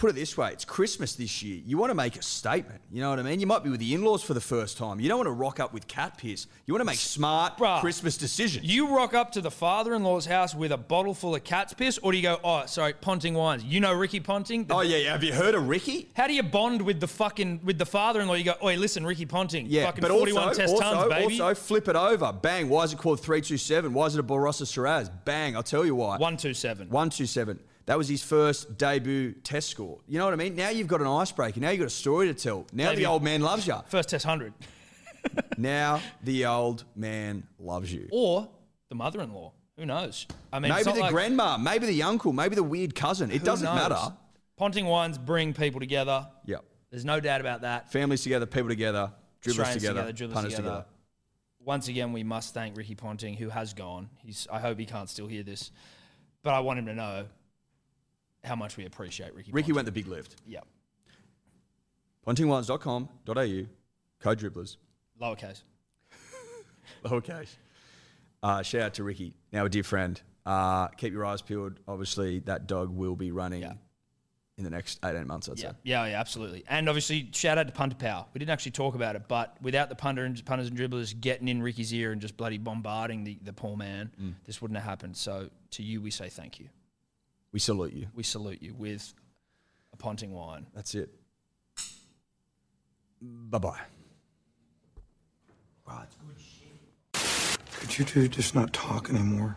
put it this way it's Christmas this year. You want to make a statement. You know what I mean? You might be with the in laws for the first time. You don't want to rock up with cat piss. You want to make smart
Bruh,
Christmas decisions.
You rock up to the father in law's house with a bottle full of cat's piss, or do you go, oh, sorry, Ponting Wines? You know Ricky Ponting? The-
oh, yeah, yeah. Have you heard of Ricky?
How do you bond with the fucking, with the father in law? You go, oh listen, Ricky Ponting.
Yeah,
fucking
but
41
also,
test
also,
tons, baby.
Also, flip it over. Bang. Why is it called 327? Why is it a Barossa Shiraz? Bang. I'll tell you why. 127. 127. That was his first debut test score. You know what I mean? Now you've got an icebreaker. Now you've got a story to tell. Now
Maybe-
the old man loves you.
First test hundred, <laughs>
Now the old man loves you.
or the mother-in-law. Who knows? I mean,
Maybe the
like-
grandma, maybe the uncle, maybe the weird cousin. It doesn't
knows?
matter.
Ponting wines bring people together.
Yep.
There's no doubt about that.
Families together, people together, dribblers
Australians
together,
dribblers
punters
together.
together.
Once again, we must thank Ricky Ponting, who has gone. He's. I hope he can't still hear this, but I want him to know how much we appreciate Ricky.
Ricky
Ponting.
went the big lift.
Yep.
Pontingwines.com.au, code dribblers,
Lowercase. <laughs>
lowercase. Uh, shout out to Ricky, now a dear friend. Uh, keep your eyes peeled. Obviously, that dog will be running
Yeah.
in the next 18 months, I'd
Yeah,
say.
yeah, yeah, absolutely. And obviously, shout out to Punter Power. We didn't actually talk about it, but without the punter and punters and dribblers getting in Ricky's ear and just bloody bombarding the, the poor man,
Mm.
this wouldn't have happened. So to you, we say thank you.
We salute you.
We salute you with a Ponting wine.
That's it. Bye bye.
Could you two just not talk anymore?